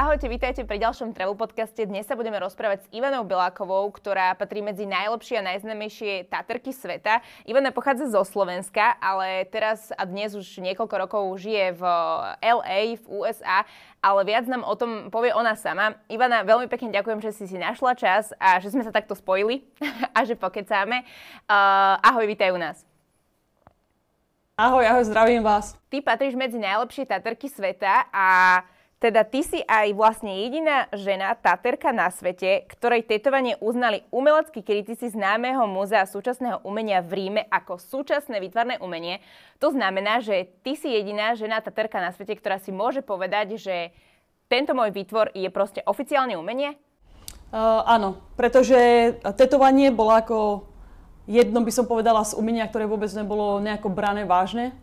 Ahojte, vítajte pri ďalšom Travel podcaste. Dnes sa budeme rozprávať s Ivanou Belákovou, ktorá patrí medzi najlepšie a najznámejšie taterky sveta. Ivana pochádza zo Slovenska, ale teraz a dnes už niekoľko rokov žije v LA, v USA, ale viac nám o tom povie ona sama. Ivana, veľmi pekne ďakujem, že si si našla čas a že sme sa takto spojili a že pokecáme. Uh, ahoj, vítaj u nás. Ahoj, ahoj, zdravím vás. Ty patríš medzi najlepšie taterky sveta a teda ty si aj vlastne jediná žena, taterka na svete, ktorej tetovanie uznali umeleckí kritici známeho múzea súčasného umenia v Ríme ako súčasné výtvarné umenie. To znamená, že ty si jediná žena, taterka na svete, ktorá si môže povedať, že tento môj výtvor je proste oficiálne umenie? Uh, áno, pretože tetovanie bolo ako jedno, by som povedala, z umenia, ktoré vôbec nebolo nejako brané vážne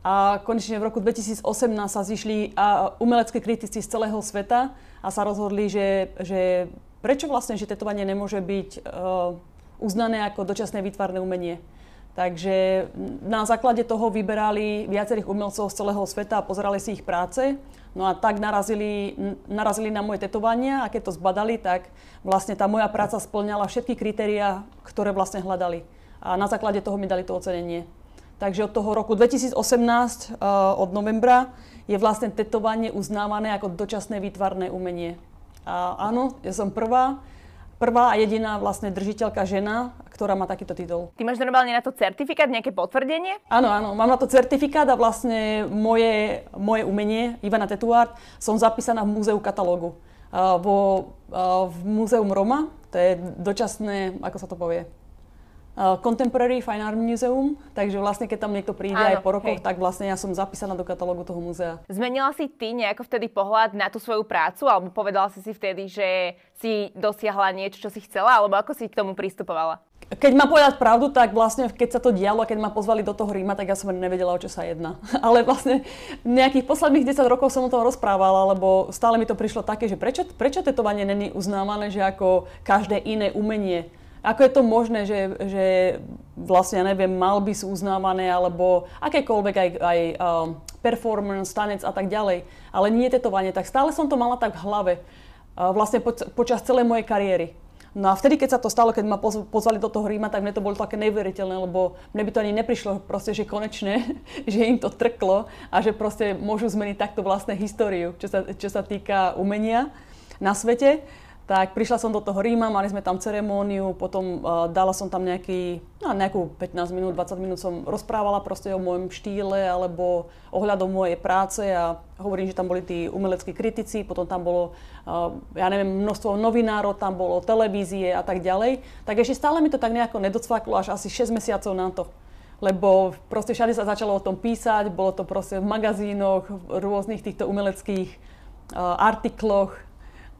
a konečne v roku 2018 sa zišli umelecké kritici z celého sveta a sa rozhodli, že, že prečo vlastne, že tetovanie nemôže byť uh, uznané ako dočasné výtvarné umenie. Takže na základe toho vyberali viacerých umelcov z celého sveta a pozerali si ich práce. No a tak narazili, narazili na moje tetovania a keď to zbadali, tak vlastne tá moja práca splňala všetky kritériá, ktoré vlastne hľadali. A na základe toho mi dali to ocenenie. Takže od toho roku 2018, uh, eh, od novembra, je vlastne tetovanie uznávané ako dočasné výtvarné umenie. A áno, ja som prvá, prvá a jediná vlastne držiteľka žena, ktorá má takýto titul. Ty máš normálne na to certifikát, nejaké potvrdenie? Áno, áno, mám na to certifikát a vlastne moje, moje umenie, Ivana Tetuard, som zapísaná v múzeu katalógu. Uh, vo, uh, v múzeum Roma, to je dočasné, ako sa to povie, Contemporary Fine Art Museum, takže vlastne keď tam niekto príde Áno, aj po rokoch, hej. tak vlastne ja som zapísaná do katalógu toho múzea. Zmenila si ty nejako vtedy pohľad na tú svoju prácu, alebo povedala si si vtedy, že si dosiahla niečo, čo si chcela, alebo ako si k tomu pristupovala? Keď mám povedať pravdu, tak vlastne keď sa to dialo, keď ma pozvali do toho Ríma, tak ja som nevedela, o čo sa jedná. Ale vlastne nejakých posledných 10 rokov som o tom rozprávala, lebo stále mi to prišlo také, že prečo, prečo tetovanie není uznávané, že ako každé iné umenie ako je to možné, že, že vlastne, ja neviem, malby sú uznávané, alebo akékoľvek aj, aj um, performance, tanec a tak ďalej. Ale nie tetovanie. Tak stále som to mala tak v hlave. Uh, vlastne po, počas celej mojej kariéry. No a vtedy, keď sa to stalo, keď ma pozvali do toho Ríma, tak mne to bolo také neuveriteľné, lebo mne by to ani neprišlo proste, že konečne, že im to trklo a že proste môžu zmeniť takto vlastné históriu, čo sa, čo sa týka umenia na svete tak prišla som do toho Ríma, mali sme tam ceremóniu, potom uh, dala som tam nejaký, no, nejakú 15 minút, 20 minút som rozprávala proste o môjom štýle alebo ohľadom mojej práce a hovorím, že tam boli tí umeleckí kritici, potom tam bolo, uh, ja neviem, množstvo novinárov, tam bolo televízie a tak ďalej. Tak ešte stále mi to tak nejako nedocvaklo až asi 6 mesiacov na to lebo proste všade sa začalo o tom písať, bolo to proste v magazínoch, v rôznych týchto umeleckých uh, artikloch,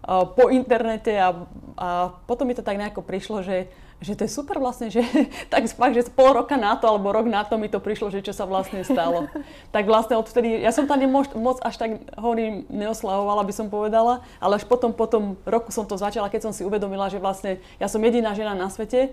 po internete a, a potom mi to tak nejako prišlo, že, že to je super vlastne, že tak fakt, že pol roka na to alebo rok na to mi to prišlo, že čo sa vlastne stalo. tak vlastne odvtedy, ja som tam nemož, moc až tak hovorím, neoslavovala by som povedala, ale až potom, potom roku som to začala, keď som si uvedomila, že vlastne ja som jediná žena na svete,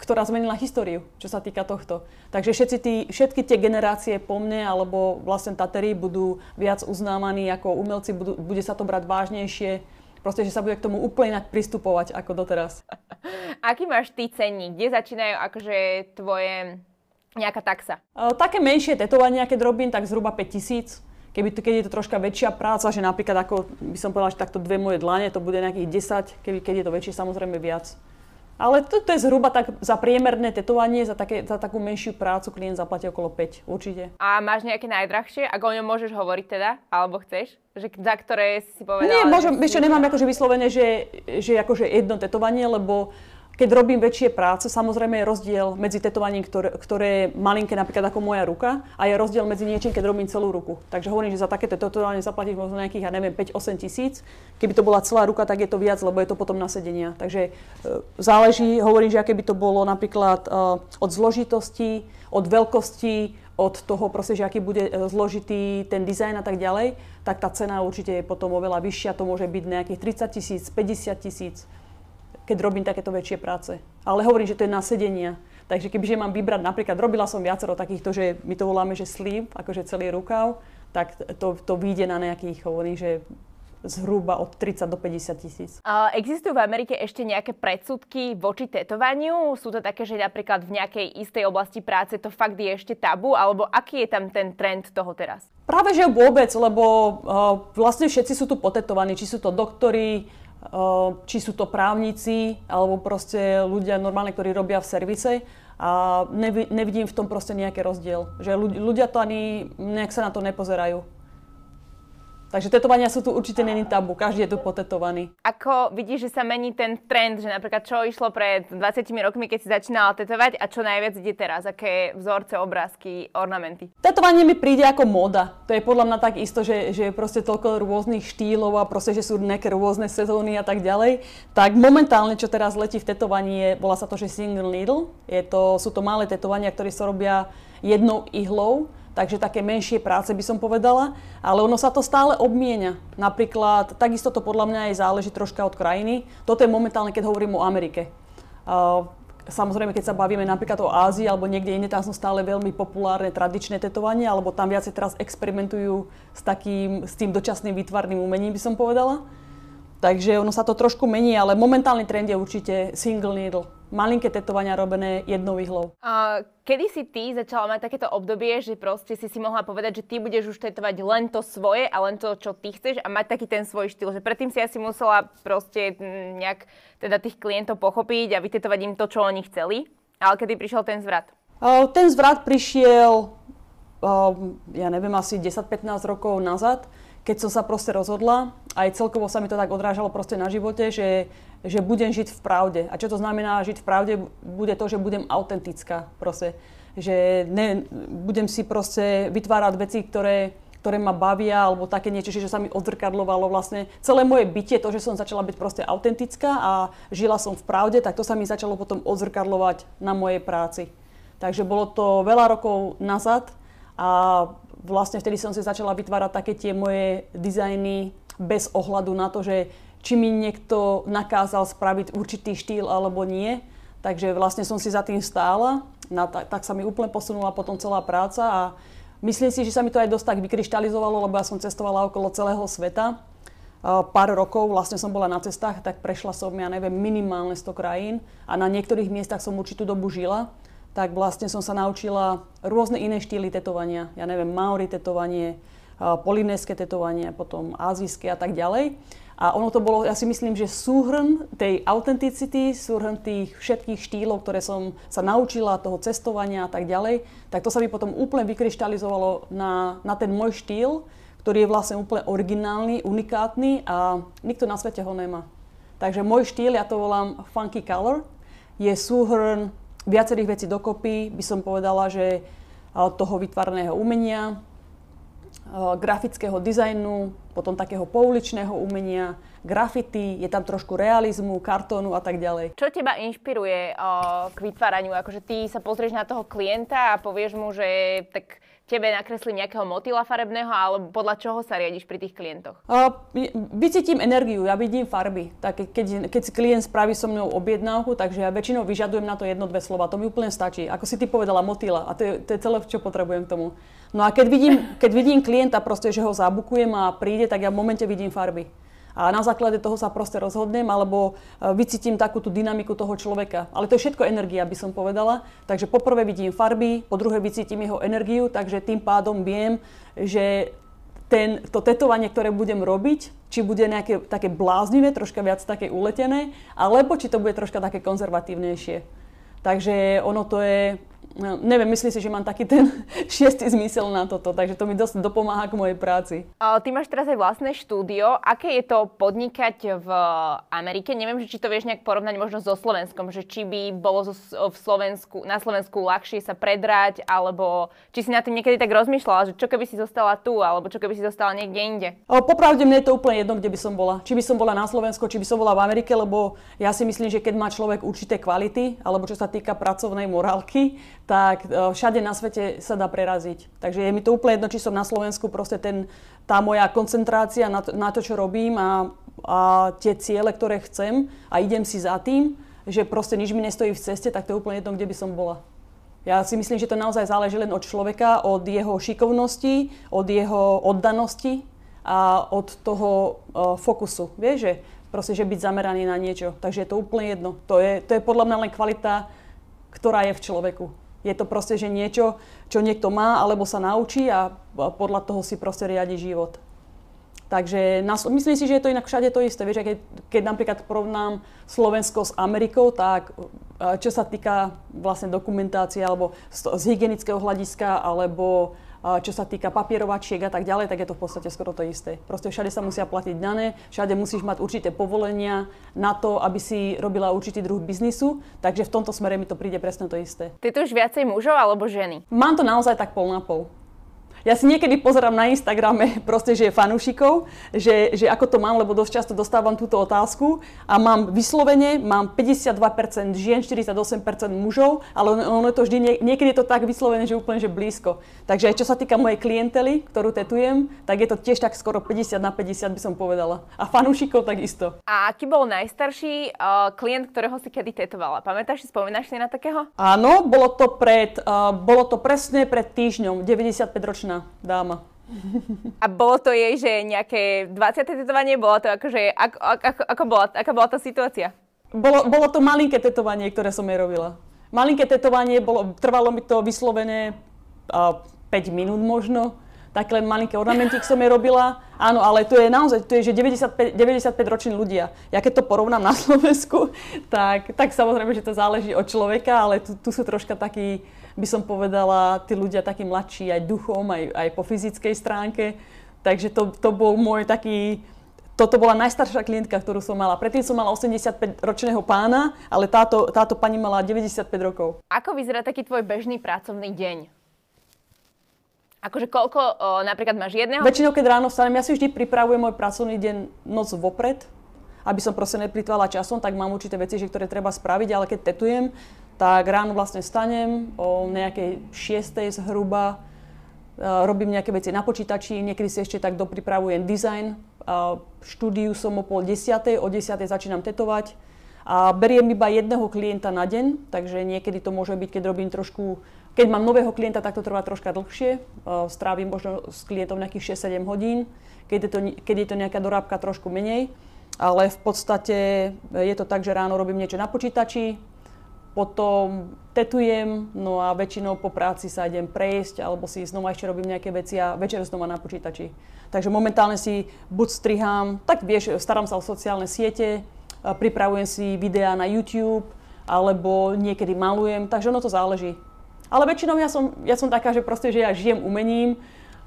ktorá zmenila históriu, čo sa týka tohto. Takže všetci tí, všetky tie generácie po mne, alebo vlastne Tatery budú viac uznávaní ako umelci, budú, bude sa to brať vážnejšie, proste, že sa bude k tomu úplne inak pristupovať ako doteraz. Aký máš ty cenník? Kde začínajú akože tvoje nejaká taxa? také menšie tetovania, keď robím, tak zhruba 5000 Keby to, keď je to troška väčšia práca, že napríklad ako by som povedala, že takto dve moje dlane, to bude nejakých 10, keby, keď je to väčšie, samozrejme viac. Ale to, to je zhruba tak za priemerné tetovanie, za, také, za takú menšiu prácu klient zaplatí okolo 5, určite. A máš nejaké najdrahšie? Ak o ňom môžeš hovoriť teda? Alebo chceš? Že, za ktoré si povedala? Nie, môžem, ešte nemám akože vyslovene, že, že akože jedno tetovanie, lebo keď robím väčšie práce, samozrejme je rozdiel medzi tetovaním, ktoré, ktoré je malinké, napríklad ako moja ruka, a je rozdiel medzi niečím, keď robím celú ruku. Takže hovorím, že za takéto tetovanie zaplatíš možno nejakých, ja neviem, 5-8 tisíc. Keby to bola celá ruka, tak je to viac, lebo je to potom na sedenia. Takže e, záleží, hovorím, že aké by to bolo napríklad e, od zložitosti, od veľkosti, od toho proste, že aký bude e, zložitý ten dizajn a tak ďalej, tak tá cena určite je potom oveľa vyššia. To môže byť nejakých 30 tisíc, 50 tisíc keď robím takéto väčšie práce. Ale hovorím, že to je na sedenia. Takže kebyže mám vybrať, napríklad robila som viacero takýchto, že my to voláme, že sleeve, akože celý rukav, tak to, to vyjde na nejakých, hovorím, že zhruba od 30 do 50 tisíc. Existujú v Amerike ešte nejaké predsudky voči tetovaniu? Sú to také, že napríklad v nejakej istej oblasti práce to fakt je ešte tabu? Alebo aký je tam ten trend toho teraz? Práve že vôbec, lebo uh, vlastne všetci sú tu potetovaní, či sú to doktori, či sú to právnici, alebo proste ľudia normálne, ktorí robia v servise a nevidím v tom proste nejaký rozdiel. Že ľudia to ani nejak sa na to nepozerajú. Takže tetovania sú tu určite není tabu, každý je tu potetovaný. Ako vidíš, že sa mení ten trend, že napríklad čo išlo pred 20 rokmi, keď si začínala tetovať a čo najviac ide teraz, aké vzorce, obrázky, ornamenty? Tetovanie mi príde ako móda. To je podľa mňa tak isto, že, že je proste toľko rôznych štýlov a proste, že sú nejaké rôzne sezóny a tak ďalej. Tak momentálne, čo teraz letí v tetovaní, je, volá sa to, že single needle. Je to, sú to malé tetovania, ktoré sa robia jednou ihlou takže také menšie práce by som povedala, ale ono sa to stále obmienia. Napríklad, takisto to podľa mňa aj záleží troška od krajiny. Toto je momentálne, keď hovorím o Amerike. Samozrejme, keď sa bavíme napríklad o Ázii alebo niekde inde, tam sú stále veľmi populárne tradičné tetovanie, alebo tam viacej teraz experimentujú s, takým, s tým dočasným výtvarným umením, by som povedala. Takže ono sa to trošku mení, ale momentálny trend je určite single needle. Malinké tetovania robené jednou ihlou. Uh, kedy si ty začala mať takéto obdobie, že proste si si mohla povedať, že ty budeš už tetovať len to svoje a len to, čo ty chceš a mať taký ten svoj štýl. Že predtým si asi musela proste nejak teda tých klientov pochopiť a vytetovať im to, čo oni chceli. Ale kedy prišiel ten zvrat? Uh, ten zvrat prišiel, uh, ja neviem, asi 10-15 rokov nazad keď som sa proste rozhodla, aj celkovo sa mi to tak odrážalo proste na živote, že, že budem žiť v pravde. A čo to znamená žiť v pravde? Bude to, že budem autentická proste. Že ne, budem si proste vytvárať veci, ktoré, ktoré ma bavia, alebo také niečo, že sa mi odzrkadlovalo vlastne celé moje bytie, to, že som začala byť proste autentická a žila som v pravde, tak to sa mi začalo potom odzrkadlovať na mojej práci. Takže bolo to veľa rokov nazad a vlastne vtedy som si začala vytvárať také tie moje dizajny bez ohľadu na to, že či mi niekto nakázal spraviť určitý štýl alebo nie. Takže vlastne som si za tým stála, na, tak, tak sa mi úplne posunula potom celá práca a myslím si, že sa mi to aj dosť tak vykryštalizovalo, lebo ja som cestovala okolo celého sveta. Pár rokov vlastne som bola na cestách, tak prešla som, ja neviem, minimálne 100 krajín a na niektorých miestach som určitú dobu žila tak vlastne som sa naučila rôzne iné štýly tetovania. Ja neviem, maori tetovanie, polinéske tetovanie, potom azijské a tak ďalej. A ono to bolo, ja si myslím, že súhrn tej autenticity, súhrn tých všetkých štýlov, ktoré som sa naučila, toho cestovania a tak ďalej, tak to sa mi potom úplne vykryštalizovalo na, na ten môj štýl, ktorý je vlastne úplne originálny, unikátny a nikto na svete ho nemá. Takže môj štýl, ja to volám funky color, je súhrn viacerých vecí dokopy, by som povedala, že toho vytvarného umenia, grafického dizajnu, potom takého pouličného umenia, grafity, je tam trošku realizmu, kartónu a tak ďalej. Čo teba inšpiruje k vytváraniu? Akože ty sa pozrieš na toho klienta a povieš mu, že tak tebe nakreslím nejakého motýla farebného, alebo podľa čoho sa riadiš pri tých klientoch? Uh, vycítim energiu, ja vidím farby. Tak keď, keď si klient spraví so mnou objednávku, takže ja väčšinou vyžadujem na to jedno, dve slova. To mi úplne stačí. Ako si ty povedala, motýla. A to je, to je celé, čo potrebujem k tomu. No a keď vidím, keď vidím klienta proste, že ho zabukujem a príde, tak ja v momente vidím farby a na základe toho sa proste rozhodnem alebo e, vycítim takú tú dynamiku toho človeka. Ale to je všetko energia, by som povedala. Takže poprvé vidím farby, po druhé vycítim jeho energiu, takže tým pádom viem, že ten, to tetovanie, ktoré budem robiť, či bude nejaké také bláznivé, troška viac také uletené, alebo či to bude troška také konzervatívnejšie. Takže ono to je no, neviem, myslím si, že mám taký ten šiestý zmysel na toto, takže to mi dosť dopomáha k mojej práci. ty máš teraz aj vlastné štúdio. Aké je to podnikať v Amerike? Neviem, či to vieš nejak porovnať možno so Slovenskom, že či by bolo v Slovensku, na Slovensku ľahšie sa predrať, alebo či si na tým niekedy tak rozmýšľala, že čo keby si zostala tu, alebo čo keby si zostala niekde inde? popravde mne je to úplne jedno, kde by som bola. Či by som bola na Slovensku, či by som bola v Amerike, lebo ja si myslím, že keď má človek určité kvality, alebo čo sa týka pracovnej morálky, tak e, všade na svete sa dá preraziť. Takže je mi to úplne jedno, či som na Slovensku, proste ten, tá moja koncentrácia na to, na to čo robím a, a tie ciele, ktoré chcem a idem si za tým, že proste nič mi nestojí v ceste, tak to je úplne jedno, kde by som bola. Ja si myslím, že to naozaj záleží len od človeka, od jeho šikovnosti, od jeho oddanosti a od toho uh, fokusu. Vieš, že proste, že byť zameraný na niečo. Takže je to úplne jedno. To je, to je podľa mňa len kvalita, ktorá je v človeku. Je to proste, že niečo, čo niekto má alebo sa naučí a podľa toho si proste riadi život. Takže myslím si, že je to inak všade to isté. Vieš, keď, keď napríklad porovnám Slovensko s Amerikou, tak e, čo sa týka vlastne dokumentácie alebo z, z hygienického hľadiska alebo čo sa týka papierovačiek a tak ďalej, tak je to v podstate skoro to isté. Proste všade sa musia platiť dane, všade musíš mať určité povolenia na to, aby si robila určitý druh biznisu, takže v tomto smere mi to príde presne to isté. Ty tu už viacej mužov alebo ženy? Mám to naozaj tak pol na pol. Ja si niekedy pozerám na Instagrame proste, že je fanúšikov, že, že ako to mám, lebo dosť často dostávam túto otázku a mám vyslovene, mám 52% žien, 48% mužov, ale ono je to vždy, niekedy je to tak vyslovene, že úplne že blízko. Takže aj čo sa týka mojej klientely, ktorú tetujem, tak je to tiež tak skoro 50 na 50 by som povedala. A fanúšikov takisto. A aký bol najstarší uh, klient, ktorého si kedy tetovala? Pamätáš si, spomínaš si na takého? Áno, bolo to, pred, uh, bolo to presne pred týždňom, 95 ročná pekná dáma. A bolo to jej, že nejaké 20. tetovanie? Bolo to akože, ako, ako, ako bola, aká bola tá situácia? Bolo, bolo to malinké tetovanie, ktoré som jej robila. Malinké tetovanie, bolo, trvalo mi to vyslovené uh, 5 minút možno. Tak len malinký ornamentík som jej robila. Áno, ale to je naozaj, to je, že 95, 95 roční ľudia. Ja keď to porovnám na Slovensku, tak, tak samozrejme, že to záleží od človeka, ale tu, tu sú troška takí, by som povedala, tí ľudia takí mladší aj duchom, aj, aj po fyzickej stránke. Takže to, to bol môj taký, toto bola najstaršia klientka, ktorú som mala. Predtým som mala 85-ročného pána, ale táto, táto pani mala 95 rokov. Ako vyzerá taký tvoj bežný pracovný deň? Akože koľko o, napríklad máš jedného? Väčšinou, keď ráno vstanem, ja si vždy pripravujem môj pracovný deň noc vopred, aby som proste neplýtvala časom, tak mám určité veci, že ktoré treba spraviť, ale keď tetujem, tak ráno vlastne stanem o nejakej 6. zhruba, robím nejaké veci na počítači, niekedy si ešte tak dopripravujem dizajn, v štúdiu som o pol desiatej, o desiatej začínam tetovať a beriem iba jedného klienta na deň, takže niekedy to môže byť, keď robím trošku, keď mám nového klienta, tak to trvá troška dlhšie, strávim možno s klientom nejakých 6-7 hodín, keď je, to, keď je to nejaká dorábka trošku menej, ale v podstate je to tak, že ráno robím niečo na počítači, potom tetujem, no a väčšinou po práci sa idem prejsť, alebo si znova ešte robím nejaké veci a večer znova na počítači. Takže momentálne si buď strihám, tak vieš, starám sa o sociálne siete, pripravujem si videá na YouTube, alebo niekedy malujem, takže ono to záleží. Ale väčšinou ja som, ja som taká, že proste, že ja žijem umením,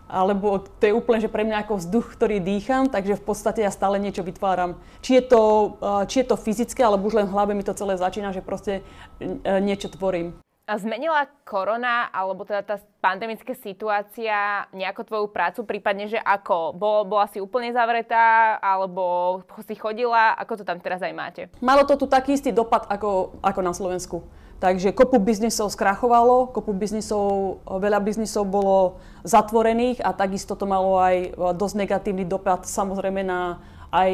alebo to je úplne, že pre mňa ako vzduch, ktorý dýcham, takže v podstate ja stále niečo vytváram. Či je to, či je to fyzické, alebo už len v hlave mi to celé začína, že proste e, niečo tvorím. A zmenila korona, alebo teda tá pandemická situácia nejako tvoju prácu, prípadne, že ako? Bol, bola si úplne zavretá, alebo si chodila? Ako to tam teraz aj máte? Malo to tu taký istý dopad ako, ako na Slovensku. Takže kopu biznisov skrachovalo, kopu biznisov, veľa biznisov bolo zatvorených a takisto to malo aj e, dosť negatívny dopad samozrejme na aj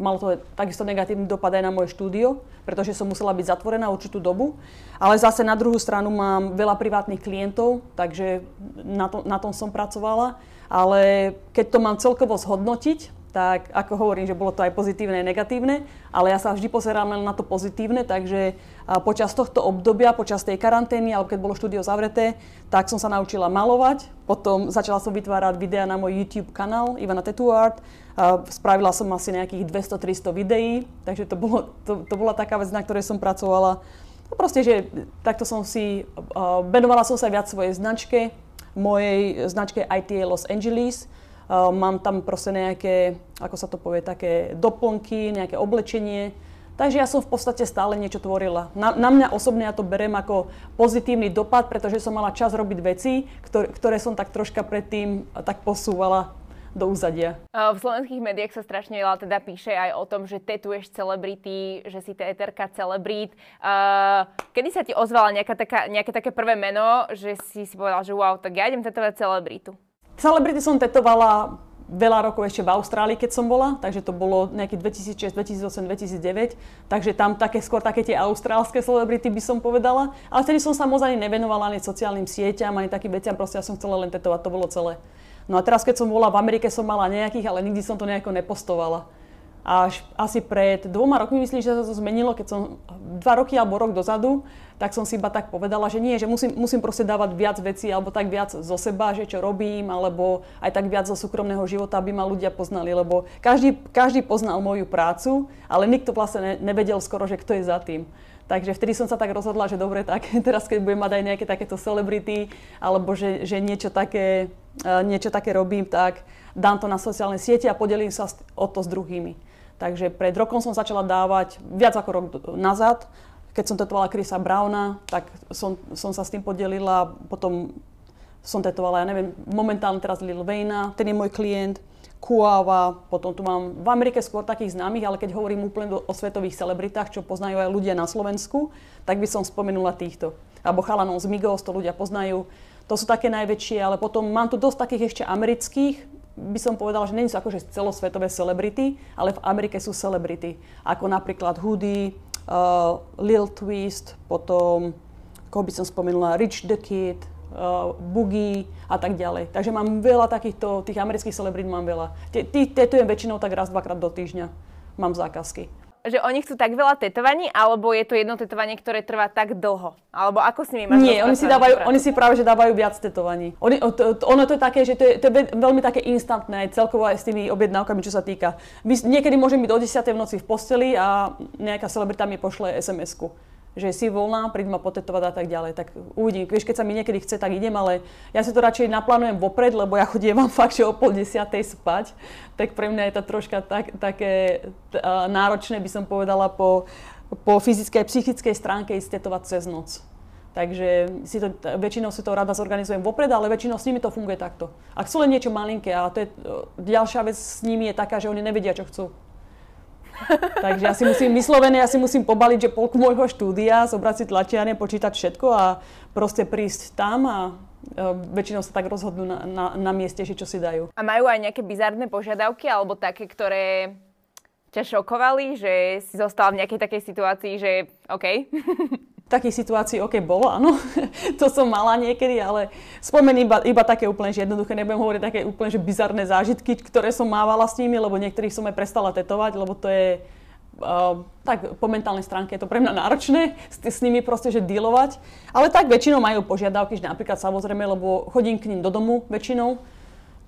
malo to takisto negatívny dopad aj na moje štúdio, pretože som musela byť zatvorená určitú dobu. Ale zase na druhú stranu mám veľa privátnych klientov, takže na, to, na tom som pracovala. Ale keď to mám celkovo zhodnotiť, tak ako hovorím, že bolo to aj pozitívne, aj negatívne, ale ja sa vždy pozerám len na to pozitívne, takže počas tohto obdobia, počas tej karantény, alebo keď bolo štúdio zavreté, tak som sa naučila malovať, potom začala som vytvárať videá na môj YouTube kanál Ivana Tattoo Art, spravila som asi nejakých 200-300 videí, takže to, bolo, to, to bola taká vec, na ktorej som pracovala. No proste, že takto som si, venovala som sa viac svojej značke, mojej značke ITA Los Angeles, mám tam proste nejaké, ako sa to povie, také doplnky, nejaké oblečenie. Takže ja som v podstate stále niečo tvorila. Na, na mňa osobne ja to berem ako pozitívny dopad, pretože som mala čas robiť veci, ktoré, ktoré som tak troška predtým tak posúvala do úzadia. V slovenských médiách sa strašne veľa teda píše aj o tom, že tetuješ celebrity, že si teterka celebrit. kedy sa ti ozvala nejaká taká, nejaké také prvé meno, že si si povedal, že wow, tak ja idem tetovať celebritu? Celebrity som tetovala veľa rokov ešte v Austrálii, keď som bola, takže to bolo nejaký 2006, 2008, 2009, takže tam také, skôr také tie austrálske celebrity by som povedala. Ale vtedy som sa moc ani nevenovala ani sociálnym sieťam, ani takým veciam, proste ja som chcela len tetovať, to bolo celé. No a teraz, keď som bola v Amerike, som mala nejakých, ale nikdy som to nejako nepostovala. Až asi pred dvoma rokmi, myslím, že sa to zmenilo, keď som dva roky alebo rok dozadu, tak som si iba tak povedala, že nie, že musím, musím proste dávať viac vecí alebo tak viac zo seba, že čo robím, alebo aj tak viac zo súkromného života, aby ma ľudia poznali, lebo každý, každý poznal moju prácu, ale nikto vlastne ne, nevedel skoro, že kto je za tým. Takže vtedy som sa tak rozhodla, že dobre, tak teraz keď budem mať aj nejaké takéto celebrity, alebo že, že niečo, také, e, niečo také robím, tak dám to na sociálne siete a podelím sa o to s druhými. Takže pred rokom som začala dávať viac ako rok nazad. Keď som tetovala Chrisa Browna, tak som, som sa s tým podelila. Potom som tetovala, ja neviem, momentálne teraz Lil Wayna, ten je môj klient. Kuava, potom tu mám v Amerike skôr takých známych, ale keď hovorím úplne o svetových celebritách, čo poznajú aj ľudia na Slovensku, tak by som spomenula týchto. Alebo chalanov z Migos, to ľudia poznajú. To sú také najväčšie, ale potom mám tu dosť takých ešte amerických, by som povedala, že nie sú akože celosvetové celebrity, ale v Amerike sú celebrity. Ako napríklad Hoodie, uh, Lil Twist, potom, koho by som spomenula, Rich the Kid, uh, Boogie a tak ďalej. Takže mám veľa takýchto, tých amerických celebrit mám veľa. Tetujem väčšinou tak raz, dvakrát do týždňa. Mám zákazky že oni chcú tak veľa tetovaní, alebo je to jedno tetovanie, ktoré trvá tak dlho? Alebo ako s nimi máš Nie, oni si, dávajú, oni si práve že dávajú viac tetovaní. Oni, to, to, ono to je také, že to je, to je veľmi také instantné, celkovo aj s tými objednávkami, čo sa týka. Niekedy môžem byť do 10. v noci v posteli a nejaká celebrita mi pošle SMS-ku že si voľná, príď ma potetovať a tak ďalej. Tak uvidím. Vieš, keď sa mi niekedy chce, tak idem, ale ja si to radšej naplánujem vopred, lebo ja chodím vám fakt, že o pol desiatej spať. Tak pre mňa je to troška tak, také uh, náročné, by som povedala, po, po fyzickej a psychickej stránke ísť tetovať cez noc. Takže si to, väčšinou si to rada zorganizujem vopred, ale väčšinou s nimi to funguje takto. Ak chcú len niečo malinké, a to je, ďalšia vec s nimi je taká, že oni nevedia, čo chcú. Takže ja si musím vyslovene, ja si musím pobaliť, že polku môjho štúdia, zobrať si tlačiarne, počítať všetko a proste prísť tam a e, väčšinou sa tak rozhodnú na, na, na mieste, že čo si dajú. A majú aj nejaké bizarné požiadavky alebo také, ktoré ťa šokovali, že si zostala v nejakej takej situácii, že OK? takých situácií, OK, bolo, áno, to som mala niekedy, ale spomeň iba, iba také úplne, že jednoduché, nebudem hovoriť také úplne, že bizarné zážitky, ktoré som mávala s nimi, lebo niektorých som aj prestala tetovať, lebo to je, uh, tak po mentálnej stránke je to pre mňa náročné s, s nimi proste, že dealovať, ale tak väčšinou majú požiadavky, že napríklad samozrejme, lebo chodím k ním do domu väčšinou,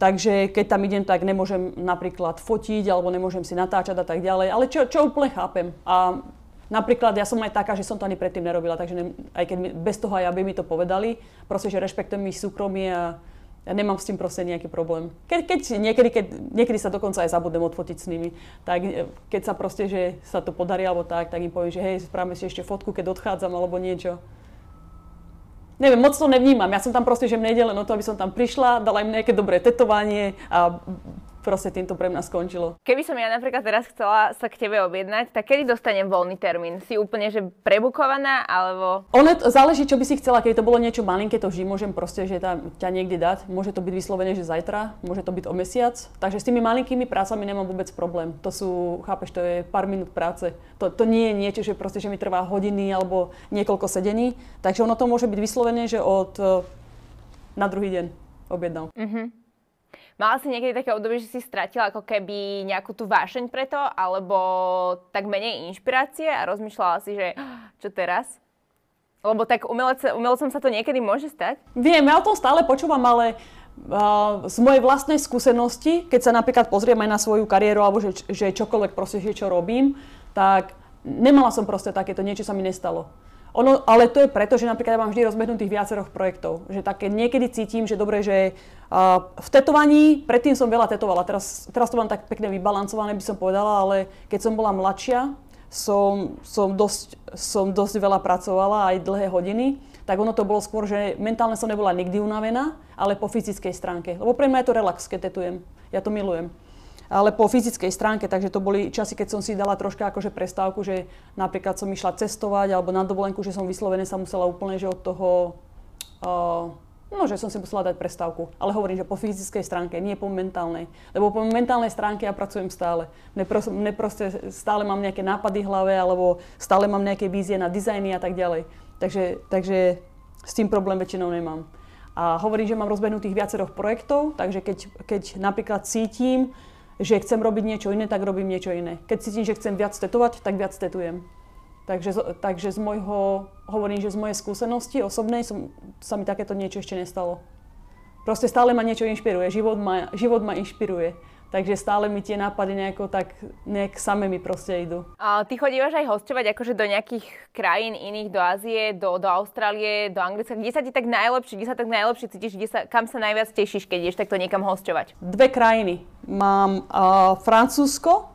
Takže keď tam idem, tak nemôžem napríklad fotiť alebo nemôžem si natáčať a tak ďalej. Ale čo, čo úplne chápem. A Napríklad ja som aj taká, že som to ani predtým nerobila, takže ne, aj keď mi, bez toho aj aby mi to povedali, proste, že rešpektujem ich súkromie a ja nemám s tým proste nejaký problém. Keď, keď niekedy, keď, niekedy sa dokonca aj zabudnem odfotiť s nimi, tak e, keď sa proste, že sa to podarí alebo tak, tak im poviem, že hej, spravíme si ešte fotku, keď odchádzam alebo niečo. Neviem, moc to nevnímam. Ja som tam proste, že mne ide len o to, aby som tam prišla, dala im nejaké dobré tetovanie a proste týmto pre mňa skončilo. Keby som ja napríklad teraz chcela sa k tebe objednať, tak kedy dostanem voľný termín? Si úplne, že prebukovaná, alebo... Ono záleží, čo by si chcela. Keď to bolo niečo malinké, to vždy môžem proste, že tam ťa niekde dať. Môže to byť vyslovene, že zajtra, môže to byť o mesiac. Takže s tými malinkými prácami nemám vôbec problém. To sú, chápeš, to je pár minút práce. To, to nie je niečo, že proste, že mi trvá hodiny alebo niekoľko sedení. Takže ono to môže byť vyslovene, že od na druhý deň objednal. Uh-huh. Mala si niekedy také obdobie, že si stratila ako keby nejakú tú vášeň preto, alebo tak menej inšpirácie a rozmýšľala si, že čo teraz? Lebo tak umelec, umelcom sa to niekedy môže stať? Viem, ja o tom stále počúvam, ale z mojej vlastnej skúsenosti, keď sa napríklad pozriem aj na svoju kariéru, alebo že, že čokoľvek proste, že čo robím, tak nemala som proste takéto, niečo sa mi nestalo. Ono, ale to je preto, že napríklad ja mám vždy rozbehnutých viacerých projektov. Že také niekedy cítim, že dobre, že uh, v tetovaní, predtým som veľa tetovala, teraz, teraz to mám tak pekne vybalancované, by som povedala, ale keď som bola mladšia, som, som, dosť, som dosť veľa pracovala, aj dlhé hodiny, tak ono to bolo skôr, že mentálne som nebola nikdy unavená, ale po fyzickej stránke. Lebo pre mňa je to relax, keď tetujem. Ja to milujem ale po fyzickej stránke, takže to boli časy, keď som si dala troška akože prestávku, že napríklad som išla cestovať alebo na dovolenku, že som vyslovene sa musela úplne, že od toho, uh, no, že som si musela dať prestávku. Ale hovorím, že po fyzickej stránke, nie po mentálnej. Lebo po mentálnej stránke ja pracujem stále. Mne, pros, stále mám nejaké nápady v hlave alebo stále mám nejaké vízie na dizajny a tak ďalej. Takže, takže s tým problém väčšinou nemám. A hovorím, že mám rozbehnutých viacerých projektov, takže keď, keď napríklad cítim, že chcem robiť niečo iné, tak robím niečo iné. Keď cítim, že chcem viac tetovať, tak viac tetujem. Takže, takže z môjho, hovorím, že z mojej skúsenosti osobnej som, sa mi takéto niečo ešte nestalo. Proste stále ma niečo inšpiruje, život ma, život ma inšpiruje. Takže stále mi tie nápady nejako tak, nejak same mi proste idú. A ty chodívaš aj hostovať akože do nejakých krajín iných, do Ázie, do, do Austrálie, do Anglicka. Kde sa ti tak najlepšie, kde sa tak najlepšie cítiš, kde sa, kam sa najviac tešíš, keď ideš takto niekam hostovať? Dve krajiny. Mám uh, Francúzsko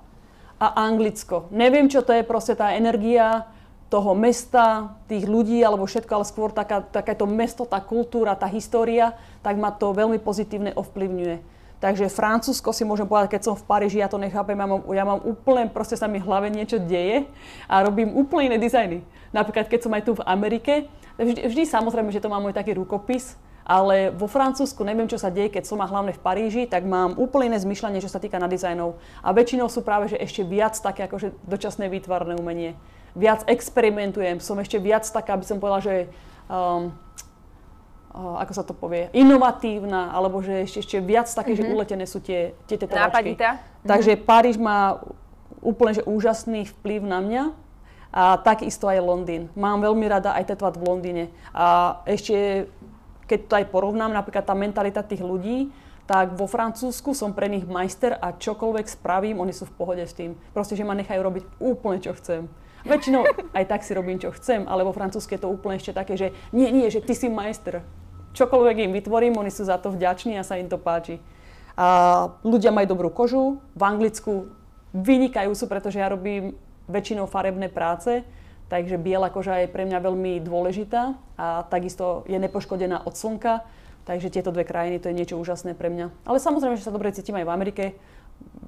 a Anglicko. Neviem, čo to je proste tá energia toho mesta, tých ľudí alebo všetko, ale skôr taká, takéto mesto, tá kultúra, tá história, tak ma to veľmi pozitívne ovplyvňuje. Takže Francúzsko si môžem povedať, keď som v Paríži, ja to nechápem, ja mám, ja mám úplne, proste sa mi v hlave niečo deje a robím úplne iné dizajny. Napríklad, keď som aj tu v Amerike, vždy, vždy samozrejme, že to má môj taký rukopis, ale vo Francúzsku neviem, čo sa deje, keď som a hlavne v Paríži, tak mám úplne iné zmyšľanie, čo sa týka na dizajnov. A väčšinou sú práve že ešte viac také akože dočasné výtvarné umenie. Viac experimentujem, som ešte viac taká, aby som povedala, že um, ako sa to povie, inovatívna, alebo že ešte, ešte viac také, mm-hmm. že mhm. uletené sú tie, tie tetovačky. Mm-hmm. Takže Paríž má úplne že úžasný vplyv na mňa a takisto aj Londýn. Mám veľmi rada aj tetovať v Londýne. A ešte, keď to aj porovnám, napríklad tá mentalita tých ľudí, tak vo Francúzsku som pre nich majster a čokoľvek spravím, oni sú v pohode s tým. Proste, že ma nechajú robiť úplne, čo chcem. Väčšinou aj tak si robím, čo chcem, ale vo Francúzsku je to úplne ešte také, že nie, nie, že ty si majster čokoľvek im vytvorím, oni sú za to vďační a sa im to páči. A ľudia majú dobrú kožu, v Anglicku vynikajú sú, pretože ja robím väčšinou farebné práce, takže biela koža je pre mňa veľmi dôležitá a takisto je nepoškodená od slnka, takže tieto dve krajiny to je niečo úžasné pre mňa. Ale samozrejme, že sa dobre cítim aj v Amerike,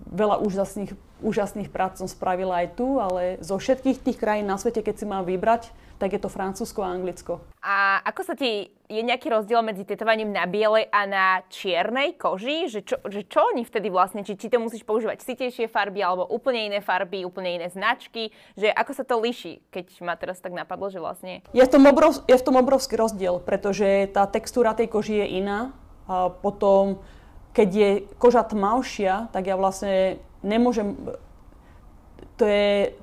veľa úžasných, úžasných prác som spravila aj tu, ale zo všetkých tých krajín na svete, keď si mám vybrať, tak je to Francúzsko a Anglicko. A ako sa ti, je nejaký rozdiel medzi tetovaním na bielej a na čiernej koži? Že čo, že čo oni vtedy vlastne, či, či to musíš používať sitejšie farby alebo úplne iné farby, úplne iné značky? Že ako sa to líši, keď ma teraz tak napadlo, že vlastne... Je v tom, obrov, je v tom obrovský rozdiel, pretože tá textúra tej koži je iná. A potom keď je koža tmavšia, tak ja vlastne nemôžem, to je,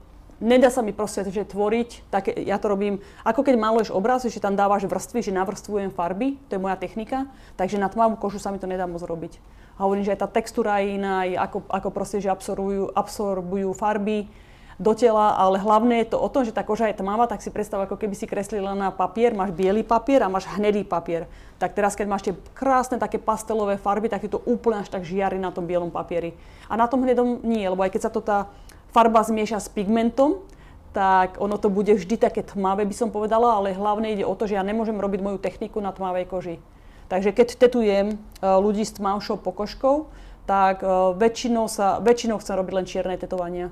nedá sa mi proste že tvoriť, tak ja to robím, ako keď maluješ obraz, že tam dávaš vrstvy, že navrstvujem farby, to je moja technika, takže na tmavú kožu sa mi to nedá moc robiť. A hovorím, že aj tá textúra je iná, ako, ako proste, že absorbujú, absorbujú farby, do tela, ale hlavne je to o tom, že tá koža je tmavá, tak si predstav, ako keby si kreslila na papier, máš biely papier a máš hnedý papier. Tak teraz, keď máš tie krásne také pastelové farby, tak je to úplne až tak žiari na tom bielom papieri. A na tom hnedom nie, lebo aj keď sa to tá farba zmieša s pigmentom, tak ono to bude vždy také tmavé, by som povedala, ale hlavne ide o to, že ja nemôžem robiť moju techniku na tmavej koži. Takže keď tetujem e, ľudí s tmavšou pokožkou, tak e, väčšinou, sa, väčšinou chcem robiť len čierne tetovania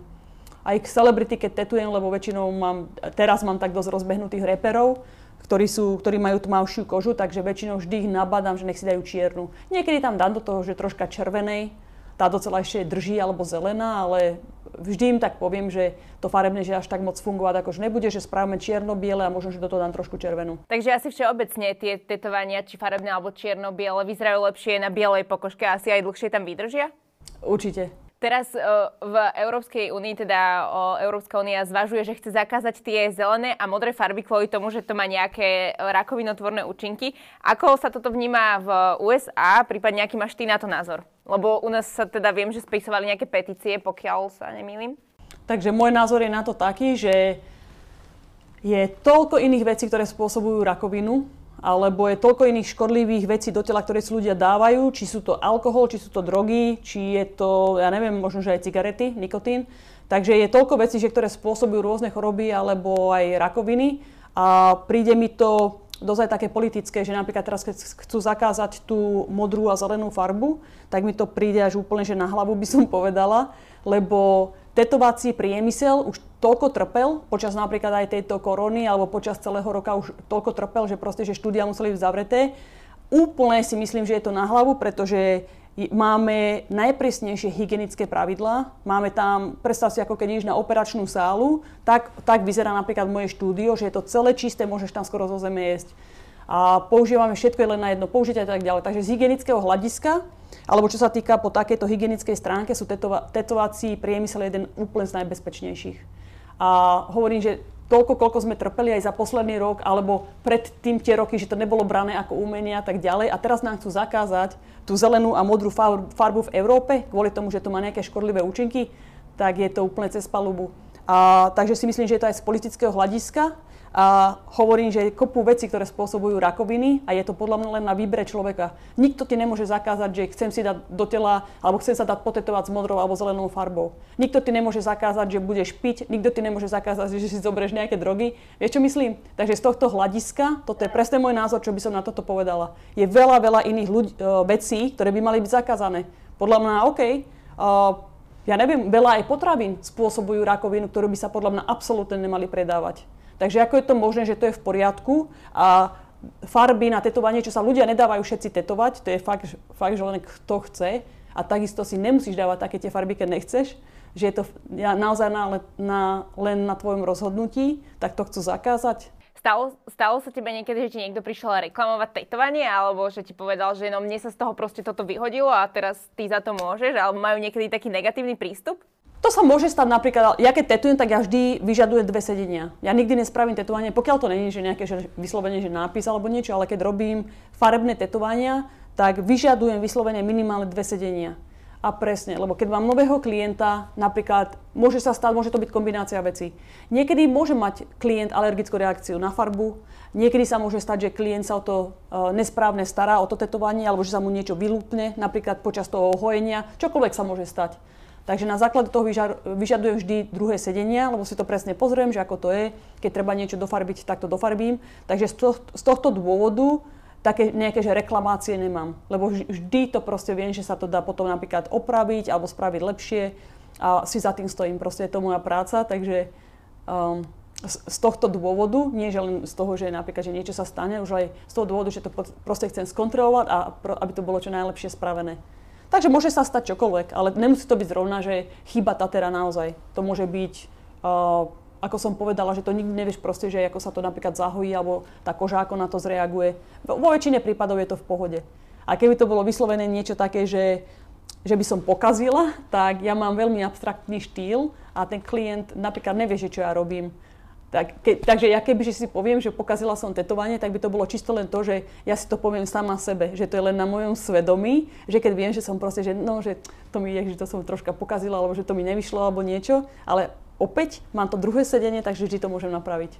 aj k celebrity, keď tetujem, lebo väčšinou mám, teraz mám tak dosť rozbehnutých reperov, ktorí, sú, ktorí majú tmavšiu kožu, takže väčšinou vždy ich nabadám, že nech si dajú čiernu. Niekedy tam dám do toho, že troška červenej, tá docela ešte drží, alebo zelená, ale vždy im tak poviem, že to farebné, že až tak moc fungovať akože nebude, že spravíme čierno-biele a možno, že do toho dám trošku červenú. Takže asi všeobecne tie tetovania, či farebné alebo čierno-biele, vyzerajú lepšie na bielej pokožke a asi aj dlhšie tam vydržia? Určite. Teraz v Európskej únii, teda Európska únia zvažuje, že chce zakázať tie zelené a modré farby kvôli tomu, že to má nejaké rakovinotvorné účinky. Ako sa toto vníma v USA, prípadne aký máš ty na to názor? Lebo u nás sa teda viem, že spisovali nejaké petície, pokiaľ sa nemýlim. Takže môj názor je na to taký, že je toľko iných vecí, ktoré spôsobujú rakovinu, alebo je toľko iných škodlivých vecí do tela, ktoré si ľudia dávajú, či sú to alkohol, či sú to drogy, či je to, ja neviem, možno, že aj cigarety, nikotín. Takže je toľko vecí, že ktoré spôsobujú rôzne choroby alebo aj rakoviny a príde mi to dosť také politické, že napríklad teraz, keď chcú zakázať tú modrú a zelenú farbu, tak mi to príde až úplne, že na hlavu by som povedala, lebo tetovací priemysel už toľko trpel počas napríklad aj tejto korony alebo počas celého roka už toľko trpel, že proste, že štúdia museli byť zavreté. Úplne si myslím, že je to na hlavu, pretože máme najpresnejšie hygienické pravidlá. Máme tam, predstav si, ako keď ideš na operačnú sálu, tak, tak vyzerá napríklad moje štúdio, že je to celé čisté, môžeš tam skoro zo zeme jesť. a používame všetko len na jedno použitie a tak ďalej. Takže z hygienického hľadiska, alebo čo sa týka po takejto hygienickej stránke, sú tetova- tetovací priemysel jeden úplne z najbezpečnejších. A hovorím, že toľko, koľko sme trpeli aj za posledný rok, alebo pred tým tie roky, že to nebolo brané ako umenie a tak ďalej. A teraz nám chcú zakázať tú zelenú a modrú farbu v Európe, kvôli tomu, že to má nejaké škodlivé účinky, tak je to úplne cez palubu. A, takže si myslím, že je to aj z politického hľadiska. A hovorím, že je kopu veci, ktoré spôsobujú rakoviny a je to podľa mňa len na výbere človeka. Nikto ti nemôže zakázať, že chcem si dať do tela alebo chcem sa dať potetovať s modrou alebo zelenou farbou. Nikto ti nemôže zakázať, že budeš piť, nikto ti nemôže zakázať, že si zoberieš nejaké drogy. Vieš čo myslím? Takže z tohto hľadiska, toto je presne môj názor, čo by som na toto povedala. Je veľa, veľa iných ľudí, e, vecí, ktoré by mali byť zakázané. Podľa mňa, OK, uh, ja neviem, veľa aj potravín spôsobujú rakovinu, ktorú by sa podľa mňa absolútne nemali predávať. Takže ako je to možné, že to je v poriadku a farby na tetovanie, čo sa ľudia nedávajú všetci tetovať, to je fakt, fakt že len kto chce a takisto si nemusíš dávať také tie farby, keď nechceš, že je to naozaj na, na, len na tvojom rozhodnutí, tak to chcú zakázať. Stalo, stalo sa tebe niekedy, že ti niekto prišiel reklamovať tetovanie, alebo že ti povedal, že no mne sa z toho proste toto vyhodilo a teraz ty za to môžeš, alebo majú niekedy taký negatívny prístup? To sa môže stať napríklad, ja keď tetujem, tak ja vždy vyžadujem dve sedenia. Ja nikdy nespravím tetovanie, pokiaľ to není, že nejaké že vyslovene, že nápis alebo niečo, ale keď robím farebné tetovania, tak vyžadujem vyslovene minimálne dve sedenia. A presne, lebo keď mám nového klienta, napríklad môže sa stať, môže to byť kombinácia vecí. Niekedy môže mať klient alergickú reakciu na farbu, niekedy sa môže stať, že klient sa o to uh, nesprávne stará, o to tetovanie, alebo že sa mu niečo vylúpne, napríklad počas toho hojenia, čokoľvek sa môže stať. Takže na základe toho vyžadujem vždy druhé sedenia, lebo si to presne pozriem, že ako to je. Keď treba niečo dofarbiť, tak to dofarbím. Takže z tohto dôvodu také nejaké že reklamácie nemám. Lebo vždy to proste viem, že sa to dá potom napríklad opraviť alebo spraviť lepšie a si za tým stojím. Proste je to moja práca, takže um, z tohto dôvodu, nie že len z toho, že napríklad, že niečo sa stane, už aj z toho dôvodu, že to proste chcem skontrolovať a aby to bolo čo najlepšie spravené. Takže môže sa stať čokoľvek, ale nemusí to byť zrovna, že chyba Tatera naozaj. To môže byť, uh, ako som povedala, že to nikdy nevieš proste, že ako sa to napríklad zahojí, alebo tá koža ako na to zreaguje. Vo väčšine prípadov je to v pohode. A keby to bolo vyslovené niečo také, že, že by som pokazila, tak ja mám veľmi abstraktný štýl a ten klient napríklad nevie, že čo ja robím. Tak, ke, takže ja keby si poviem, že pokazila som tetovanie, tak by to bolo čisto len to, že ja si to poviem sama sebe, že to je len na mojom svedomí, že keď viem, že som proste, že no, že to mi je, že to som troška pokazila, alebo že to mi nevyšlo, alebo niečo, ale opäť mám to druhé sedenie, takže vždy to môžem napraviť.